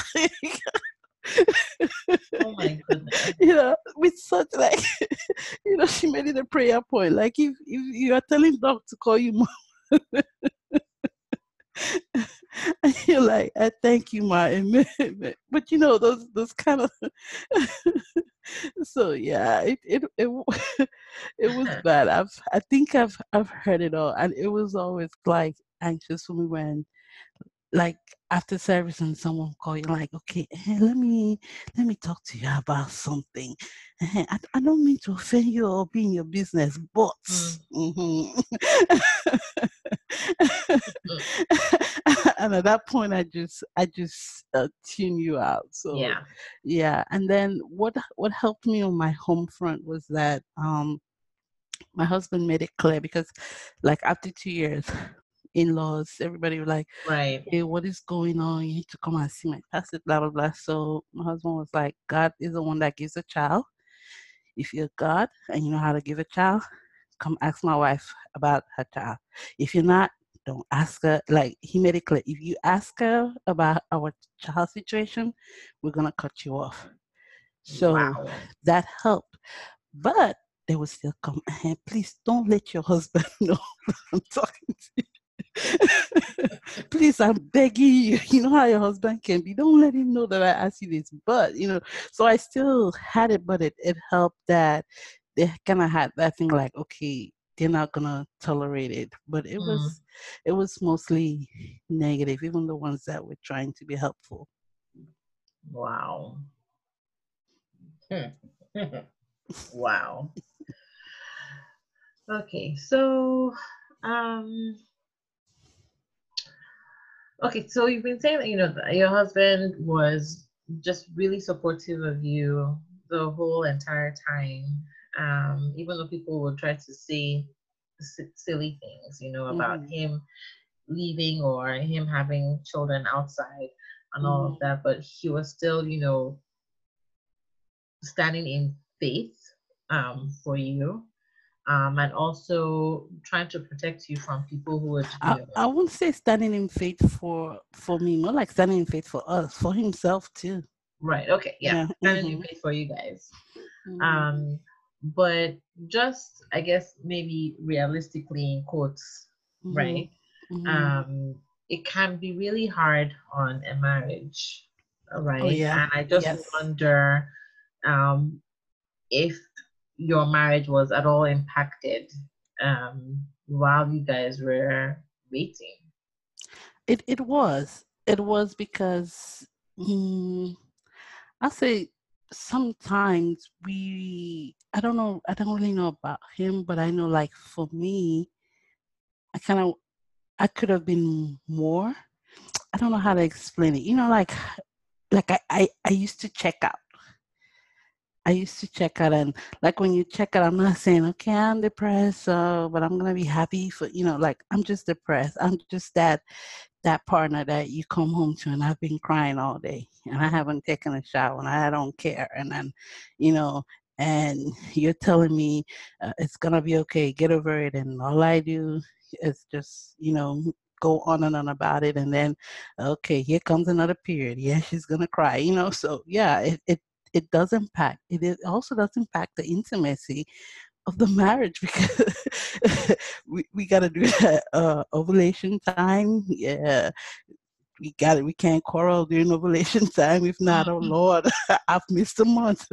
oh my goodness. [LAUGHS] You know, with such like, [LAUGHS] you know, she made it a prayer point. Like if, if you are telling dog to call you mom, and [LAUGHS] you're like, I thank you, my amen. But you know, those those kind of so yeah, it it it, it was bad. I've I think I've I've heard it all, and it was always like anxious for me when like after service and someone call you like okay hey, let me let me talk to you about something I, I don't mean to offend you or be in your business but mm. [LAUGHS] mm-hmm. [LAUGHS] and at that point i just i just uh, tune you out so yeah yeah and then what what helped me on my home front was that um my husband made it clear because like after two years in-laws, everybody was like, right, hey, what is going on? You need to come and see my pastor, blah blah blah. So my husband was like, God is the one that gives a child. If you're God and you know how to give a child, come ask my wife about her child. If you're not, don't ask her. Like he made it clear, if you ask her about our child situation, we're gonna cut you off. So wow. that helped. But they will still come. And please don't let your husband [LAUGHS] know I'm talking to you. [LAUGHS] Please, I'm begging you. You know how your husband can be. Don't let him know that I asked you this. But, you know, so I still had it, but it, it helped that they kind of had that thing like, okay, they're not gonna tolerate it. But it mm. was it was mostly negative, even the ones that were trying to be helpful. Wow. [LAUGHS] wow. [LAUGHS] Okay, so um Okay, so you've been saying that you know your husband was just really supportive of you the whole entire time, um, even though people would try to say silly things, you know, about mm-hmm. him leaving or him having children outside and mm-hmm. all of mm-hmm. that, but he was still, you know, standing in faith um, for you um, and also trying to protect you from people who would. I, I wouldn't say standing in faith for for me, more like standing in faith for us, for himself too. Right. Okay. Yeah. yeah. Standing mm-hmm. in faith for you guys. Mm-hmm. Um, but just I guess maybe realistically in quotes, mm-hmm. right? Mm-hmm. Um, it can be really hard on a marriage, right? Oh, yeah. And I just yes. wonder um, if your marriage was at all impacted um, while you guys were waiting? It it was. It was because mm, I say sometimes we I don't know I don't really know about him, but I know like for me, I kind of I could have been more. I don't know how to explain it. You know, like like I, I, I used to check out. I used to check out and like when you check out, I'm not saying, okay, I'm depressed, so but I'm gonna be happy for you know, like I'm just depressed. I'm just that that partner that you come home to and I've been crying all day and I haven't taken a shower and I don't care. And then, you know, and you're telling me uh, it's gonna be okay, get over it, and all I do is just, you know, go on and on about it and then okay here comes another period. Yeah she's gonna cry you know? So yeah it, it it does impact it also does impact the intimacy of the marriage [LAUGHS] because we, we got to do that uh, ovulation time yeah we got it. We can't quarrel during ovulation [LAUGHS] time. If not, oh Lord, [LAUGHS] I've missed a month.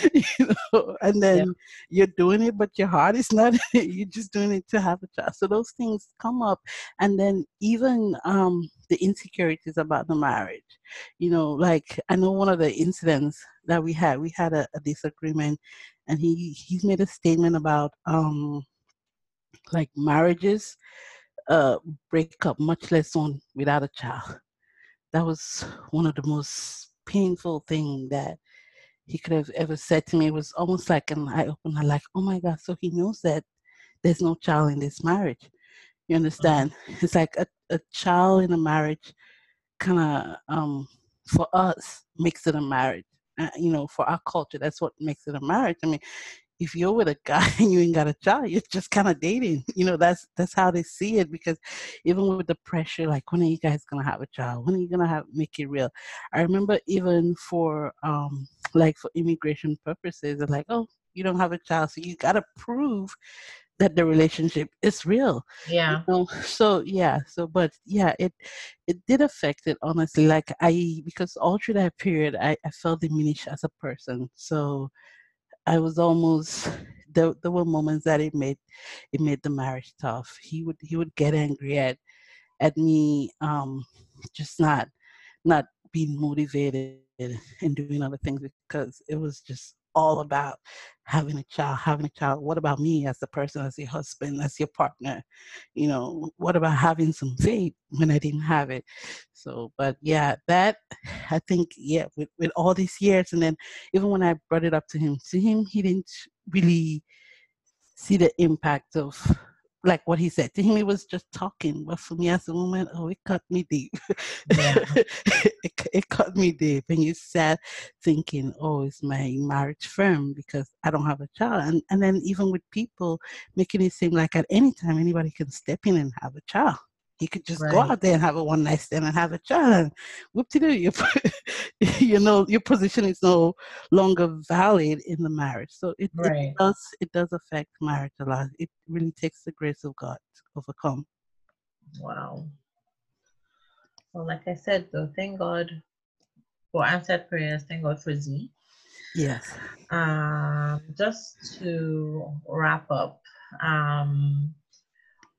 [LAUGHS] you know, and then yeah. you're doing it, but your heart is not. [LAUGHS] you're just doing it to have a child. So those things come up, and then even um, the insecurities about the marriage. You know, like I know one of the incidents that we had. We had a, a disagreement, and he he's made a statement about um, like marriages uh, break up, much less one without a child. that was one of the most painful thing that he could have ever said to me. It was almost like an eye opener, like, oh my God, so he knows that there's no child in this marriage. You understand? Mm-hmm. It's like a, a child in a marriage kind of, um, for us, makes it a marriage. Uh, you know, for our culture, that's what makes it a marriage. I mean, if you're with a guy [LAUGHS] and you ain't got a child, you're just kind of dating. You know, that's that's how they see it. Because even with the pressure, like when are you guys gonna have a child? When are you gonna have make it real? I remember even for um like for immigration purposes, they're like, oh, you don't have a child, so you gotta prove that the relationship is real. Yeah. You know? So yeah. So but yeah, it it did affect it honestly. Like I because all through that period, I I felt diminished as a person. So I was almost there, there were moments that it made it made the marriage tough. He would he would get angry at at me um just not not being motivated and doing other things because it was just all about having a child, having a child. What about me as a person, as your husband, as your partner? You know, what about having some faith when I didn't have it? So, but yeah, that I think, yeah, with, with all these years, and then even when I brought it up to him, to him, he didn't really see the impact of like what he said to him he was just talking but for me as a woman oh it cut me deep. Yeah. [LAUGHS] it, it cut me deep and you sat thinking oh is my marriage firm? Because i don't have a child and, and then even with people making it seem like at any time anybody can step in and have a child you could just right. go out there and have a one night stand and have a child and whoop to do you you know your position is no longer valid in the marriage. So it, right. it does it does affect marriage a lot. It really takes the grace of god to overcome. Wow. Well like i said though thank god for answered prayers thank god for z. Yes. Um just to wrap up um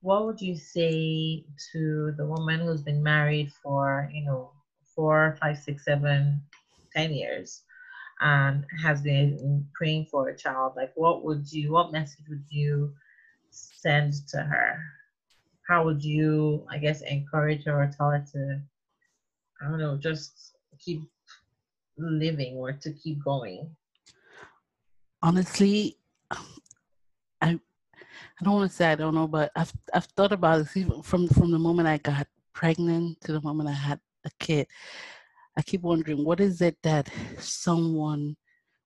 what would you say to the woman who's been married for, you know, four, five, six, seven, ten years and has been praying for a child? Like, what would you, what message would you send to her? How would you, I guess, encourage her or tell her to, I don't know, just keep living or to keep going? Honestly, I I don't want to say I don't know, but I've I've thought about this even from from the moment I got pregnant to the moment I had a kid. I keep wondering what is it that someone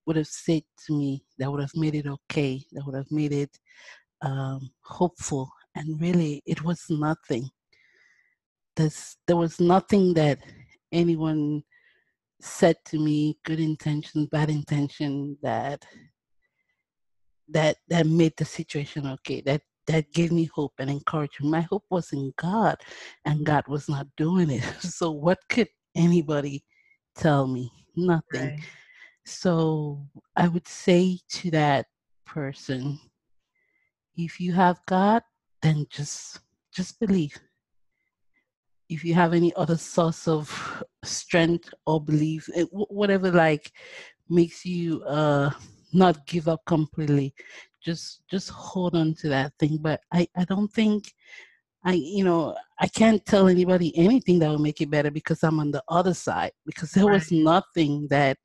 would have said to me that would have made it okay, that would have made it um, hopeful, and really it was nothing. There's, there was nothing that anyone said to me, good intention, bad intention, that that that made the situation okay that that gave me hope and encouragement. My hope was in god and god was not doing it. [LAUGHS] So what could anybody tell me? Nothing. Right. so i would say to that person if you have god then just just believe. If you have any other source of [SIGHS] strength or belief eh, whatever like makes you uh not give up completely. Just just hold on to that thing. But i i don't think i you know i can't tell anybody anything that will make it better because i'm on the other side because there was nothing that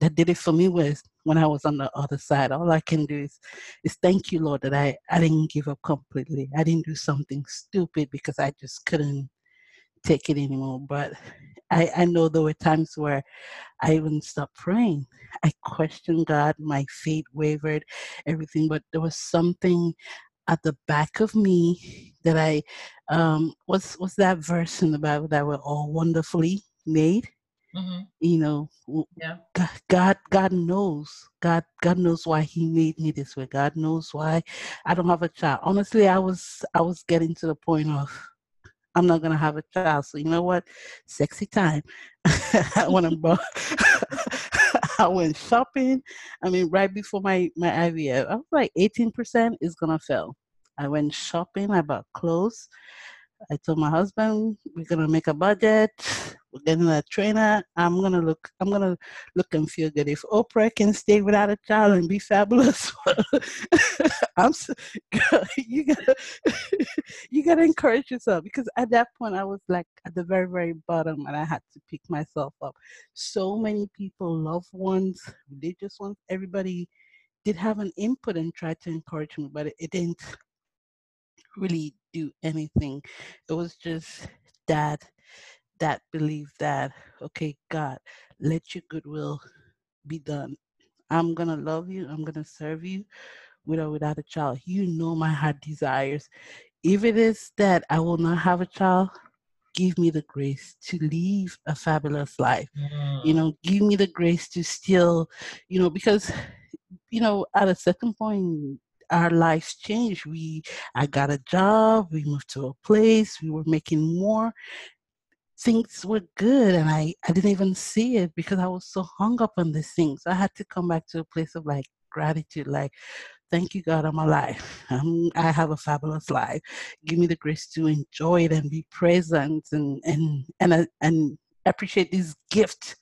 that did it for me was when i was on the other side. All i can do is is thank you lord that i i didn't give up completely. I didn't do something stupid because i just couldn't take it anymore. But I, I know there were times where I even stopped praying. I questioned God, my faith wavered, everything, but there was something at the back of me that I um what's what's that verse in the Bible that we're all wonderfully made? Mm-hmm. You know, yeah. God, God knows. God, God knows why He made me this way. God knows why I don't have a child. Honestly, I was, I was getting to the point of I'm not gonna have a child. So you know what? Sexy time. [LAUGHS] I went bought [LAUGHS] I went shopping. I mean, right before my, my IVF, I was like 18% is gonna fail. I went shopping, I bought clothes. I told my husband we're gonna make a budget. We're getting a trainer. I'm gonna look. I'm gonna look and feel good. If Oprah can stay without a child and be fabulous, [LAUGHS] I'm. Girl, [LAUGHS] you gotta. [LAUGHS] You gotta encourage yourself because at that point I was like at the very, very bottom and I had to pick myself up. So many people, loved ones, religious ones, everybody did have an input and tried to encourage me, but it, it didn't really do anything. It was just that that belief that okay, God, let your goodwill be done. I'm gonna love you, I'm gonna serve you with or without a child. You know my heart desires. If it is that I will not have a child, give me the grace to live a fabulous life. Mm. You know, give me the grace to still, you know, because, you know, at a certain point, our lives changed. We, I got a job. We moved to a place. We were making more. Things were good, and I, I didn't even see it because I was so hung up on these things. I had to come back to a place of like gratitude, like, Thank you, God, I'm alive. [LAUGHS] I'm, I have a fabulous life. Give me the grace to enjoy it and be present and and and uh, and appreciate this gift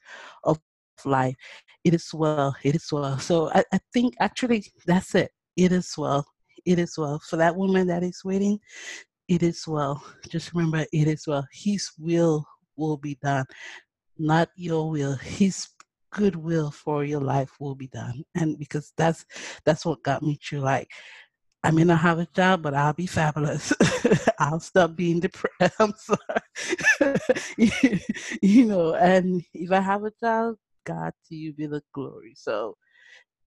of life. It is well. It is well. So I, I think actually that's it. It is well. It is well. For that woman that is waiting, it is well. Just remember, it is well. His will will be done, not your will. His goodwill for your life will be done and because that's that's what got me to like I may not have a job, but I'll be fabulous. [LAUGHS] I'll stop being depressed. [LAUGHS] I'm sorry. [LAUGHS] you know, and if I have a job, God to you be the glory. So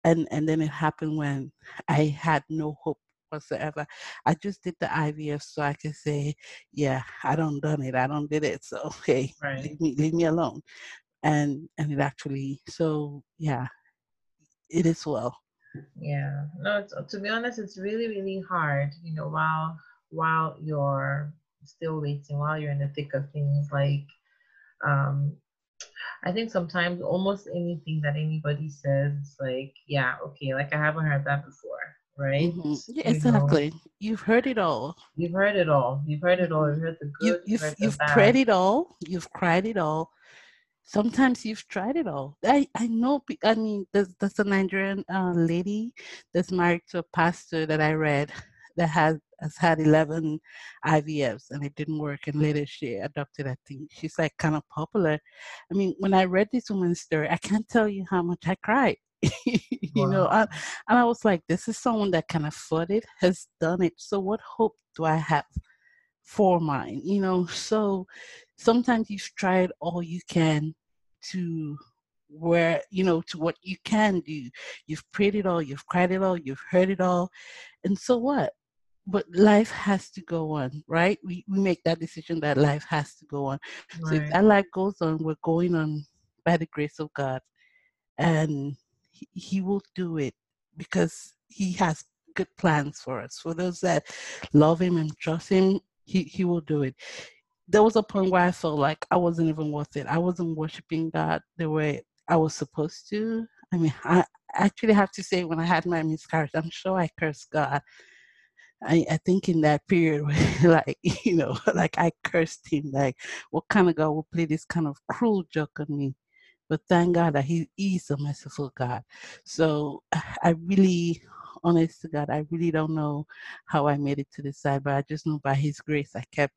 and and then it happened when I had no hope whatsoever. I just did the IVF so I could say, yeah, I don't done it. I don't did it. So [LAUGHS] hey, right. leave me leave me alone and and it actually so yeah it is well yeah no to be honest it's really really hard you know while while you're still waiting while you're in the thick of things like um i think sometimes almost anything that anybody says it's like yeah okay like i haven't heard that before right? Mm-hmm. yeah, exactly you know, you've heard it all. You've heard it all. You've heard it all. You've heard the good you, have you've, you've, you've prayed it all. You've cried it all. Sometimes you've tried it all. I, I know, I mean, there's, there's a Nigerian uh, lady that's married to a pastor that I read that has, has had 11 IVFs and it didn't work. And later she adopted, I think. She's like kind of popular. I mean, when I read this woman's story, I can't tell you how much I cried. [LAUGHS] you wow. know, I, and I was like, this is someone that can afford it, has done it. So what hope do I have? for mine, you know. So sometimes you've tried all you can to where you know to what you can do you've prayed it all you've cried it all you've heard it all and so what but life has to go on right we, we make that decision that life has to go on right. so if that life goes on we're going on by the grace of god and he, he will do it because he has good plans for us for those that love him and trust him he, he will do it there was a point where I felt like I wasn't even worth it. I wasn't worshiping God the way I was supposed to. I mean, I actually have to say, when I had my miscarriage, I'm sure I cursed God. I, I think in that period, [LAUGHS] like, you know, [LAUGHS] like I cursed him, like, what kind of God would play this kind of cruel joke on me? But thank God that He is a merciful God. So [SIGHS] I really, honest to God, I really don't know how I made it to this side, but I just know by His grace I kept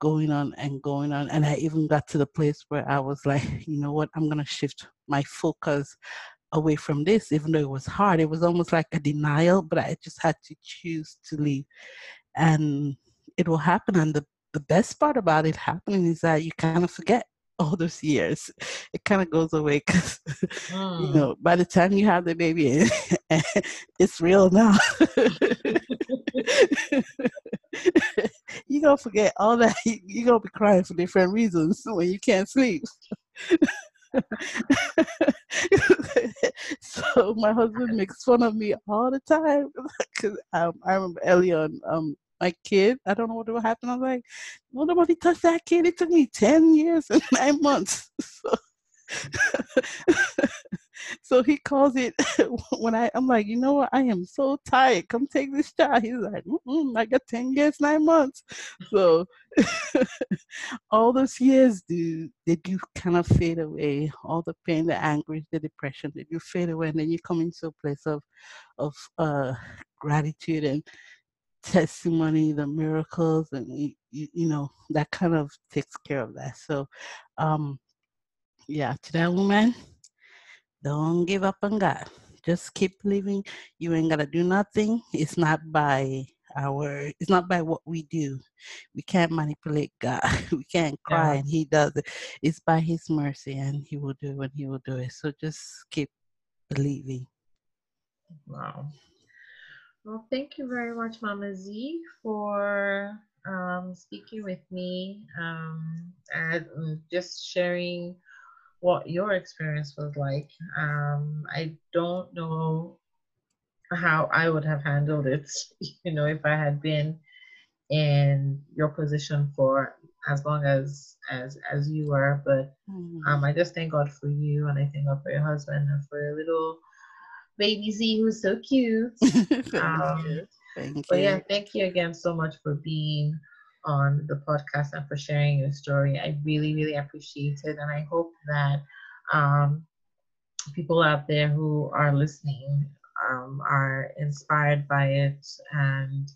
going on and going on. And I even got to the place where I was like, you know what, I'm going to shift my focus away from this, even though it was hard. It was almost like a denial, but I just had to choose to leave. And it will happen. And the, the best part about it happening is that you kind of forget all those years. [LAUGHS] It kind of goes away because, mm. [LAUGHS] you know, by the time you have the baby, [LAUGHS] it's real now. you're gonna forget all that. You're gonna be crying for different reasons when you can't sleep. [LAUGHS] so my husband makes fun of me all the time [LAUGHS] because um, I remember early um, my kid, I don't know what will happen. I was like, well, nobody touched that kid. It took me ten years and nine months. [LAUGHS] So so he calls it [LAUGHS] when I I'm like, you know what? I am so tired. Come take this shot. He's like, I got ten years, nine months. So [LAUGHS] all those years, dude, did you kind of fade away? All the pain, the anguish, the depression, did you fade away? And then you come into a place of of uh, gratitude and testimony, the miracles, and you, you, you know that kind of takes care of that. So, um, yeah, to that woman, don't give up on God. Just keep believing. You ain't gotta do nothing. It's not by our it's not by what we do we can't manipulate god [LAUGHS] we can't cry yeah. and he does it it's by his mercy and he will do it when he will do it so just keep believing wow well thank you very much mama z for um, speaking with me um, and just sharing what your experience was like. Um, I don't know how I would have handled it, [LAUGHS] you know, if I had been in your position for as long as as as you were. But mm-hmm. um, I just thank God for you, and I thank God for your husband and for your little baby Z, who's so cute. [LAUGHS] thank um, you. Thank but you. yeah, thank you again so much for being on the podcast and for sharing your story. I really, really appreciate it. And I hope that um, people out there who are listening um, are inspired by it and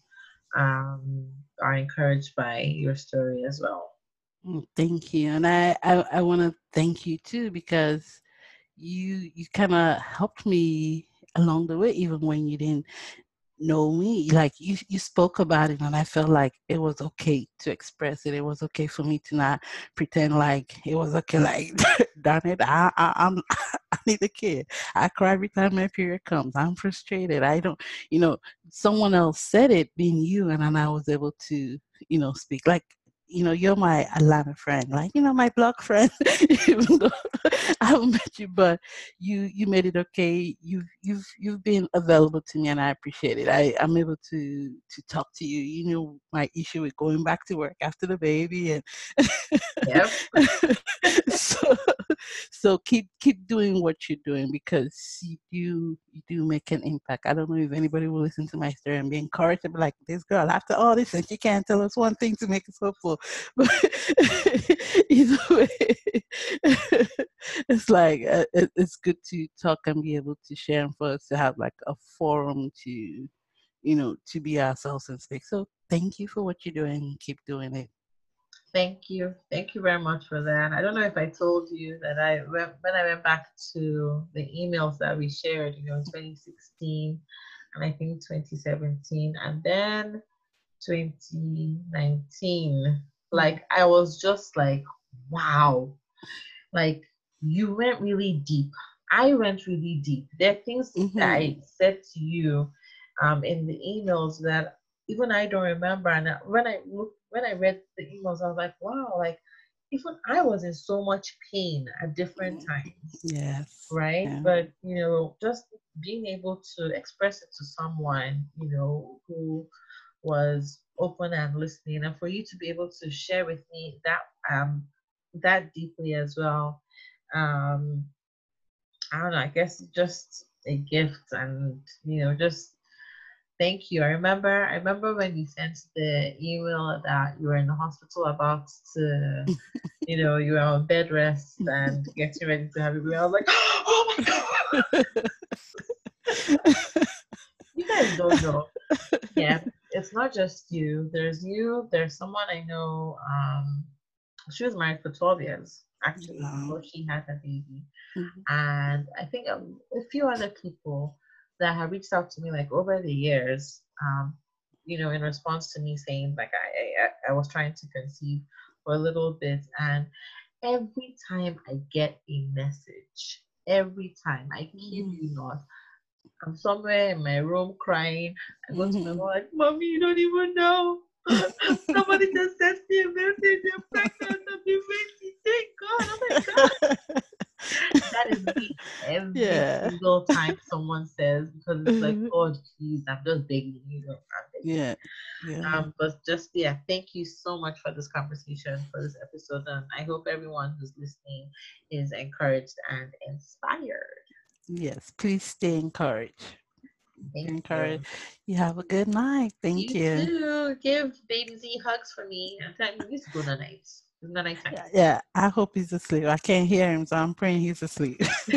um, are encouraged by your story as well. Mm, thank you. And I, I, I want to thank you too because you you kind of helped me along the way even when you didn't know me like you you spoke about it and i felt like it was okay to express it. It was okay for me to not pretend like it was okay [LAUGHS] like darn it i, I i'm [LAUGHS] i need a kid. I cry every time my period comes. I'm frustrated. I don't you know someone else said it being you and then i was able to you know speak. Like you know, you're my Atlanta friend, like, you know, my blog friend, [LAUGHS] even though [LAUGHS] I haven't met you, but you, you made it okay. You've, you've, you've been available to me and I appreciate it. I, I'm able to, to talk to you. You know, my issue with going back to work after the baby and, yep. [LAUGHS] so, so keep, keep doing what you're doing because you do, you do make an impact. I don't know if anybody will listen to my story and be encouraged to be like, this girl, after all this, and she can't tell us one thing to make us hopeful. [LAUGHS] But either way, it's like uh, it, it's good to talk and be able to share and for us to have like a forum to, you know, to be ourselves and speak. So thank you for what you're doing. Keep doing it. Thank you. Thank you very much for that. I don't know if I told you that I when I went back to the emails that we shared, you know, in 2016 and I think 2017 and then 2019 like I was just like, wow, like you went really deep. I went really deep. There are things mm-hmm. that I said to you um, in the emails that even I don't remember. And when I look, when I read the emails, I was like, wow, like even I was in so much pain at different times. Yes. Right. Yeah. But you know, just being able to express it to someone, you know, who was open and listening and for you to be able to share with me that um that deeply as well um i don't know i guess just a gift and you know just thank you. I remember i remember when you sent the email that you were in the hospital about to [LAUGHS] you know you were on bed rest and getting ready to have a baby. I was like [GASPS] oh my god. [LAUGHS] You guys don't know. [LAUGHS] Yeah it's not just you. There's you. There's someone I know. Um, she was married for 12 years actually wow. before she had a baby, mm-hmm. and I think a, a, few other people that have reached out to me like over the years. Um, you know, in response to me saying like I, I I was trying to conceive for a little bit, and every time I get a message, every time I kid mm. you not, I'm somewhere in my room crying. I go to my mom like, Mommy, you don't even know. [LAUGHS] Somebody just sent me a message. I'm pregnant. I'm. Thank God. Oh my God. [LAUGHS] that is me every yeah. single time someone says because it's like, oh jeez, I'm just begging you. Begging. Yeah. yeah. Um, but just yeah, thank you so much for this conversation, for this episode, and I hope everyone who's listening is encouraged and inspired. Yes, please stay encouraged. Thank encouraged. You. you. have a good night. Thank you. You too. Give baby Z hugs for me. I'm telling you, he's good night. Good Yeah, yeah, I hope he's asleep. I can't hear him, so I'm praying he's asleep. [LAUGHS]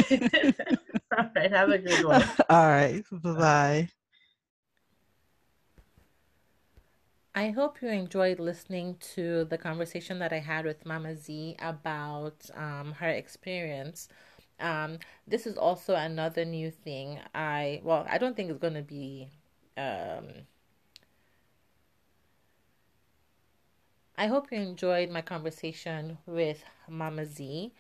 All right. Have a good one. [LAUGHS] All right. Bye bye. I hope you enjoyed listening to the conversation that I had with Mama Z about um, her experience. Um, this is also another new thing. I well, I don't think it's going to be. Um, I hope you enjoyed my conversation with Mama Z.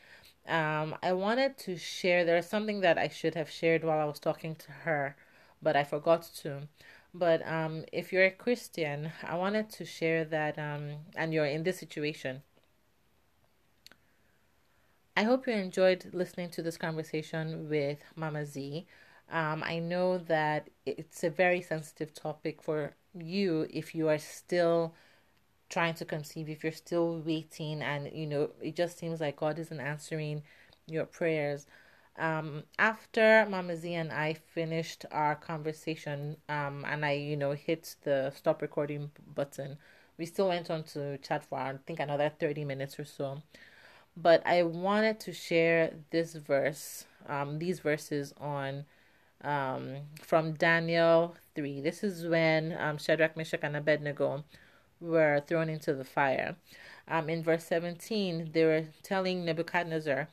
Um, I wanted to share. There's something that I should have shared while I was talking to her, but I forgot to. But um, if you're a Christian, I wanted to share that, um, and you're in this situation. I hope you enjoyed listening to this conversation with Mama Z. Um, I know that it's a very sensitive topic for you if you are still trying to conceive, if you're still waiting, and you know, it just seems like God isn't answering your prayers um, after Mama Z and I finished our conversation, um, and I, you know, hit the stop recording button, we still went on to chat for, I think, another 30 minutes or so. But I wanted to share this verse, um, these verses on, um, from Daniel 3. This is when um, Shadrach, Meshach, and Abednego were thrown into the fire. Um, in verse 17, they were telling Nebuchadnezzar,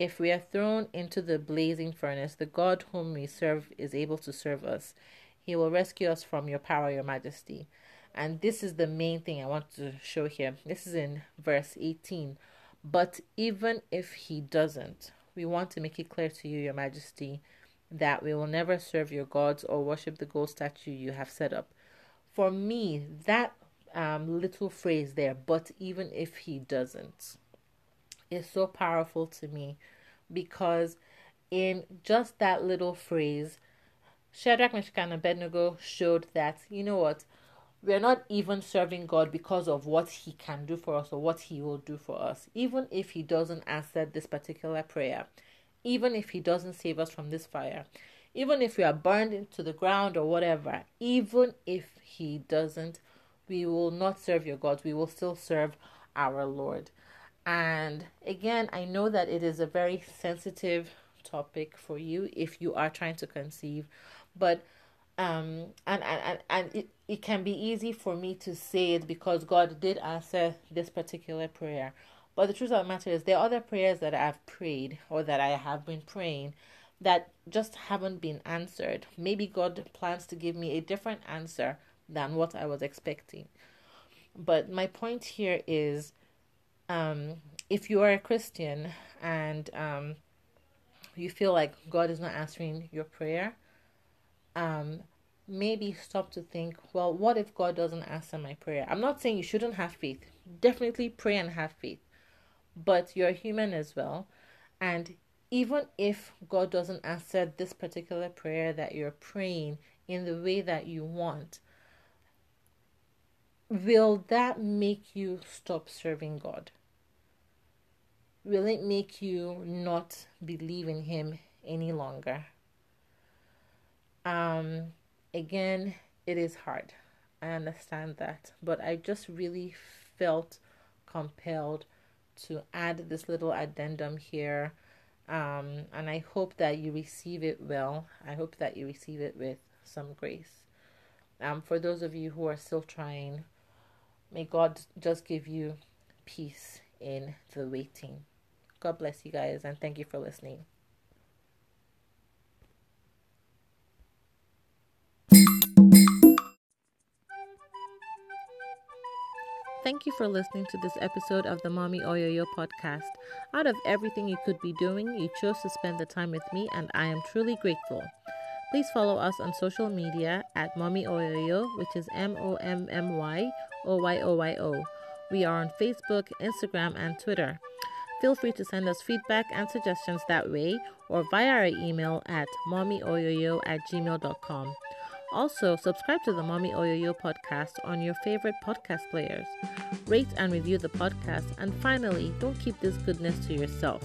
if we are thrown into the blazing furnace, the God whom we serve is able to serve us. He will rescue us from your power, your majesty. And this is the main thing I want to show here. This is in verse 18. But even if he doesn't, we want to make it clear to you, your majesty, that we will never serve your gods or worship the gold statue you have set up. For me, that um, little phrase there, but even if he doesn't, is so powerful to me because in just that little phrase, Shadrach, Meshach, and Abednego showed that, you know what, we're not even serving God because of what He can do for us or what He will do for us. Even if He doesn't answer this particular prayer, even if He doesn't save us from this fire, even if we are burned into the ground or whatever, even if He doesn't, we will not serve your God. We will still serve our Lord. And again, I know that it is a very sensitive topic for you if you are trying to conceive, but um and and and it, it can be easy for me to say it because God did answer this particular prayer. But the truth of the matter is there are other prayers that I've prayed or that I have been praying that just haven't been answered. Maybe God plans to give me a different answer than what I was expecting. But my point here is um, if you are a Christian and um, you feel like God is not answering your prayer, um, maybe stop to think, well, what if God doesn't answer my prayer? I'm not saying you shouldn't have faith. Definitely pray and have faith. But you're human as well. And even if God doesn't answer this particular prayer that you're praying in the way that you want, will that make you stop serving God? Will it make you not believe in Him any longer? Um, again, it is hard. I understand that, but I just really felt compelled to add this little addendum here. Um, and I hope that you receive it well. I hope that you receive it with some grace. Um, for those of you who are still trying, May God just give you peace in the waiting. God bless you guys and thank you for listening. Thank you for listening to this episode of the Mommy Oyoyo podcast. Out of everything you could be doing, you chose to spend the time with me, and I am truly grateful. Please follow us on social media at Mommy Oyoyo, which is M O M M Y O Y O Y O. We are on Facebook, Instagram, and Twitter. Feel free to send us feedback and suggestions that way or via our email at mommyoyoyo at gmail.com. Also, subscribe to the Mommy Oyoyo podcast on your favorite podcast players. Rate and review the podcast. And finally, don't keep this goodness to yourself.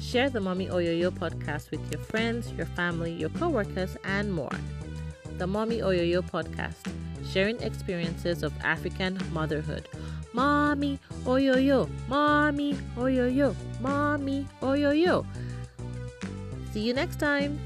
Share the Mommy Oyoyo podcast with your friends, your family, your coworkers, and more. The Mommy Oyoyo podcast sharing experiences of African motherhood. Mommy, oyoyo, mommy, oyoyo, mommy, oyoyo. See you next time.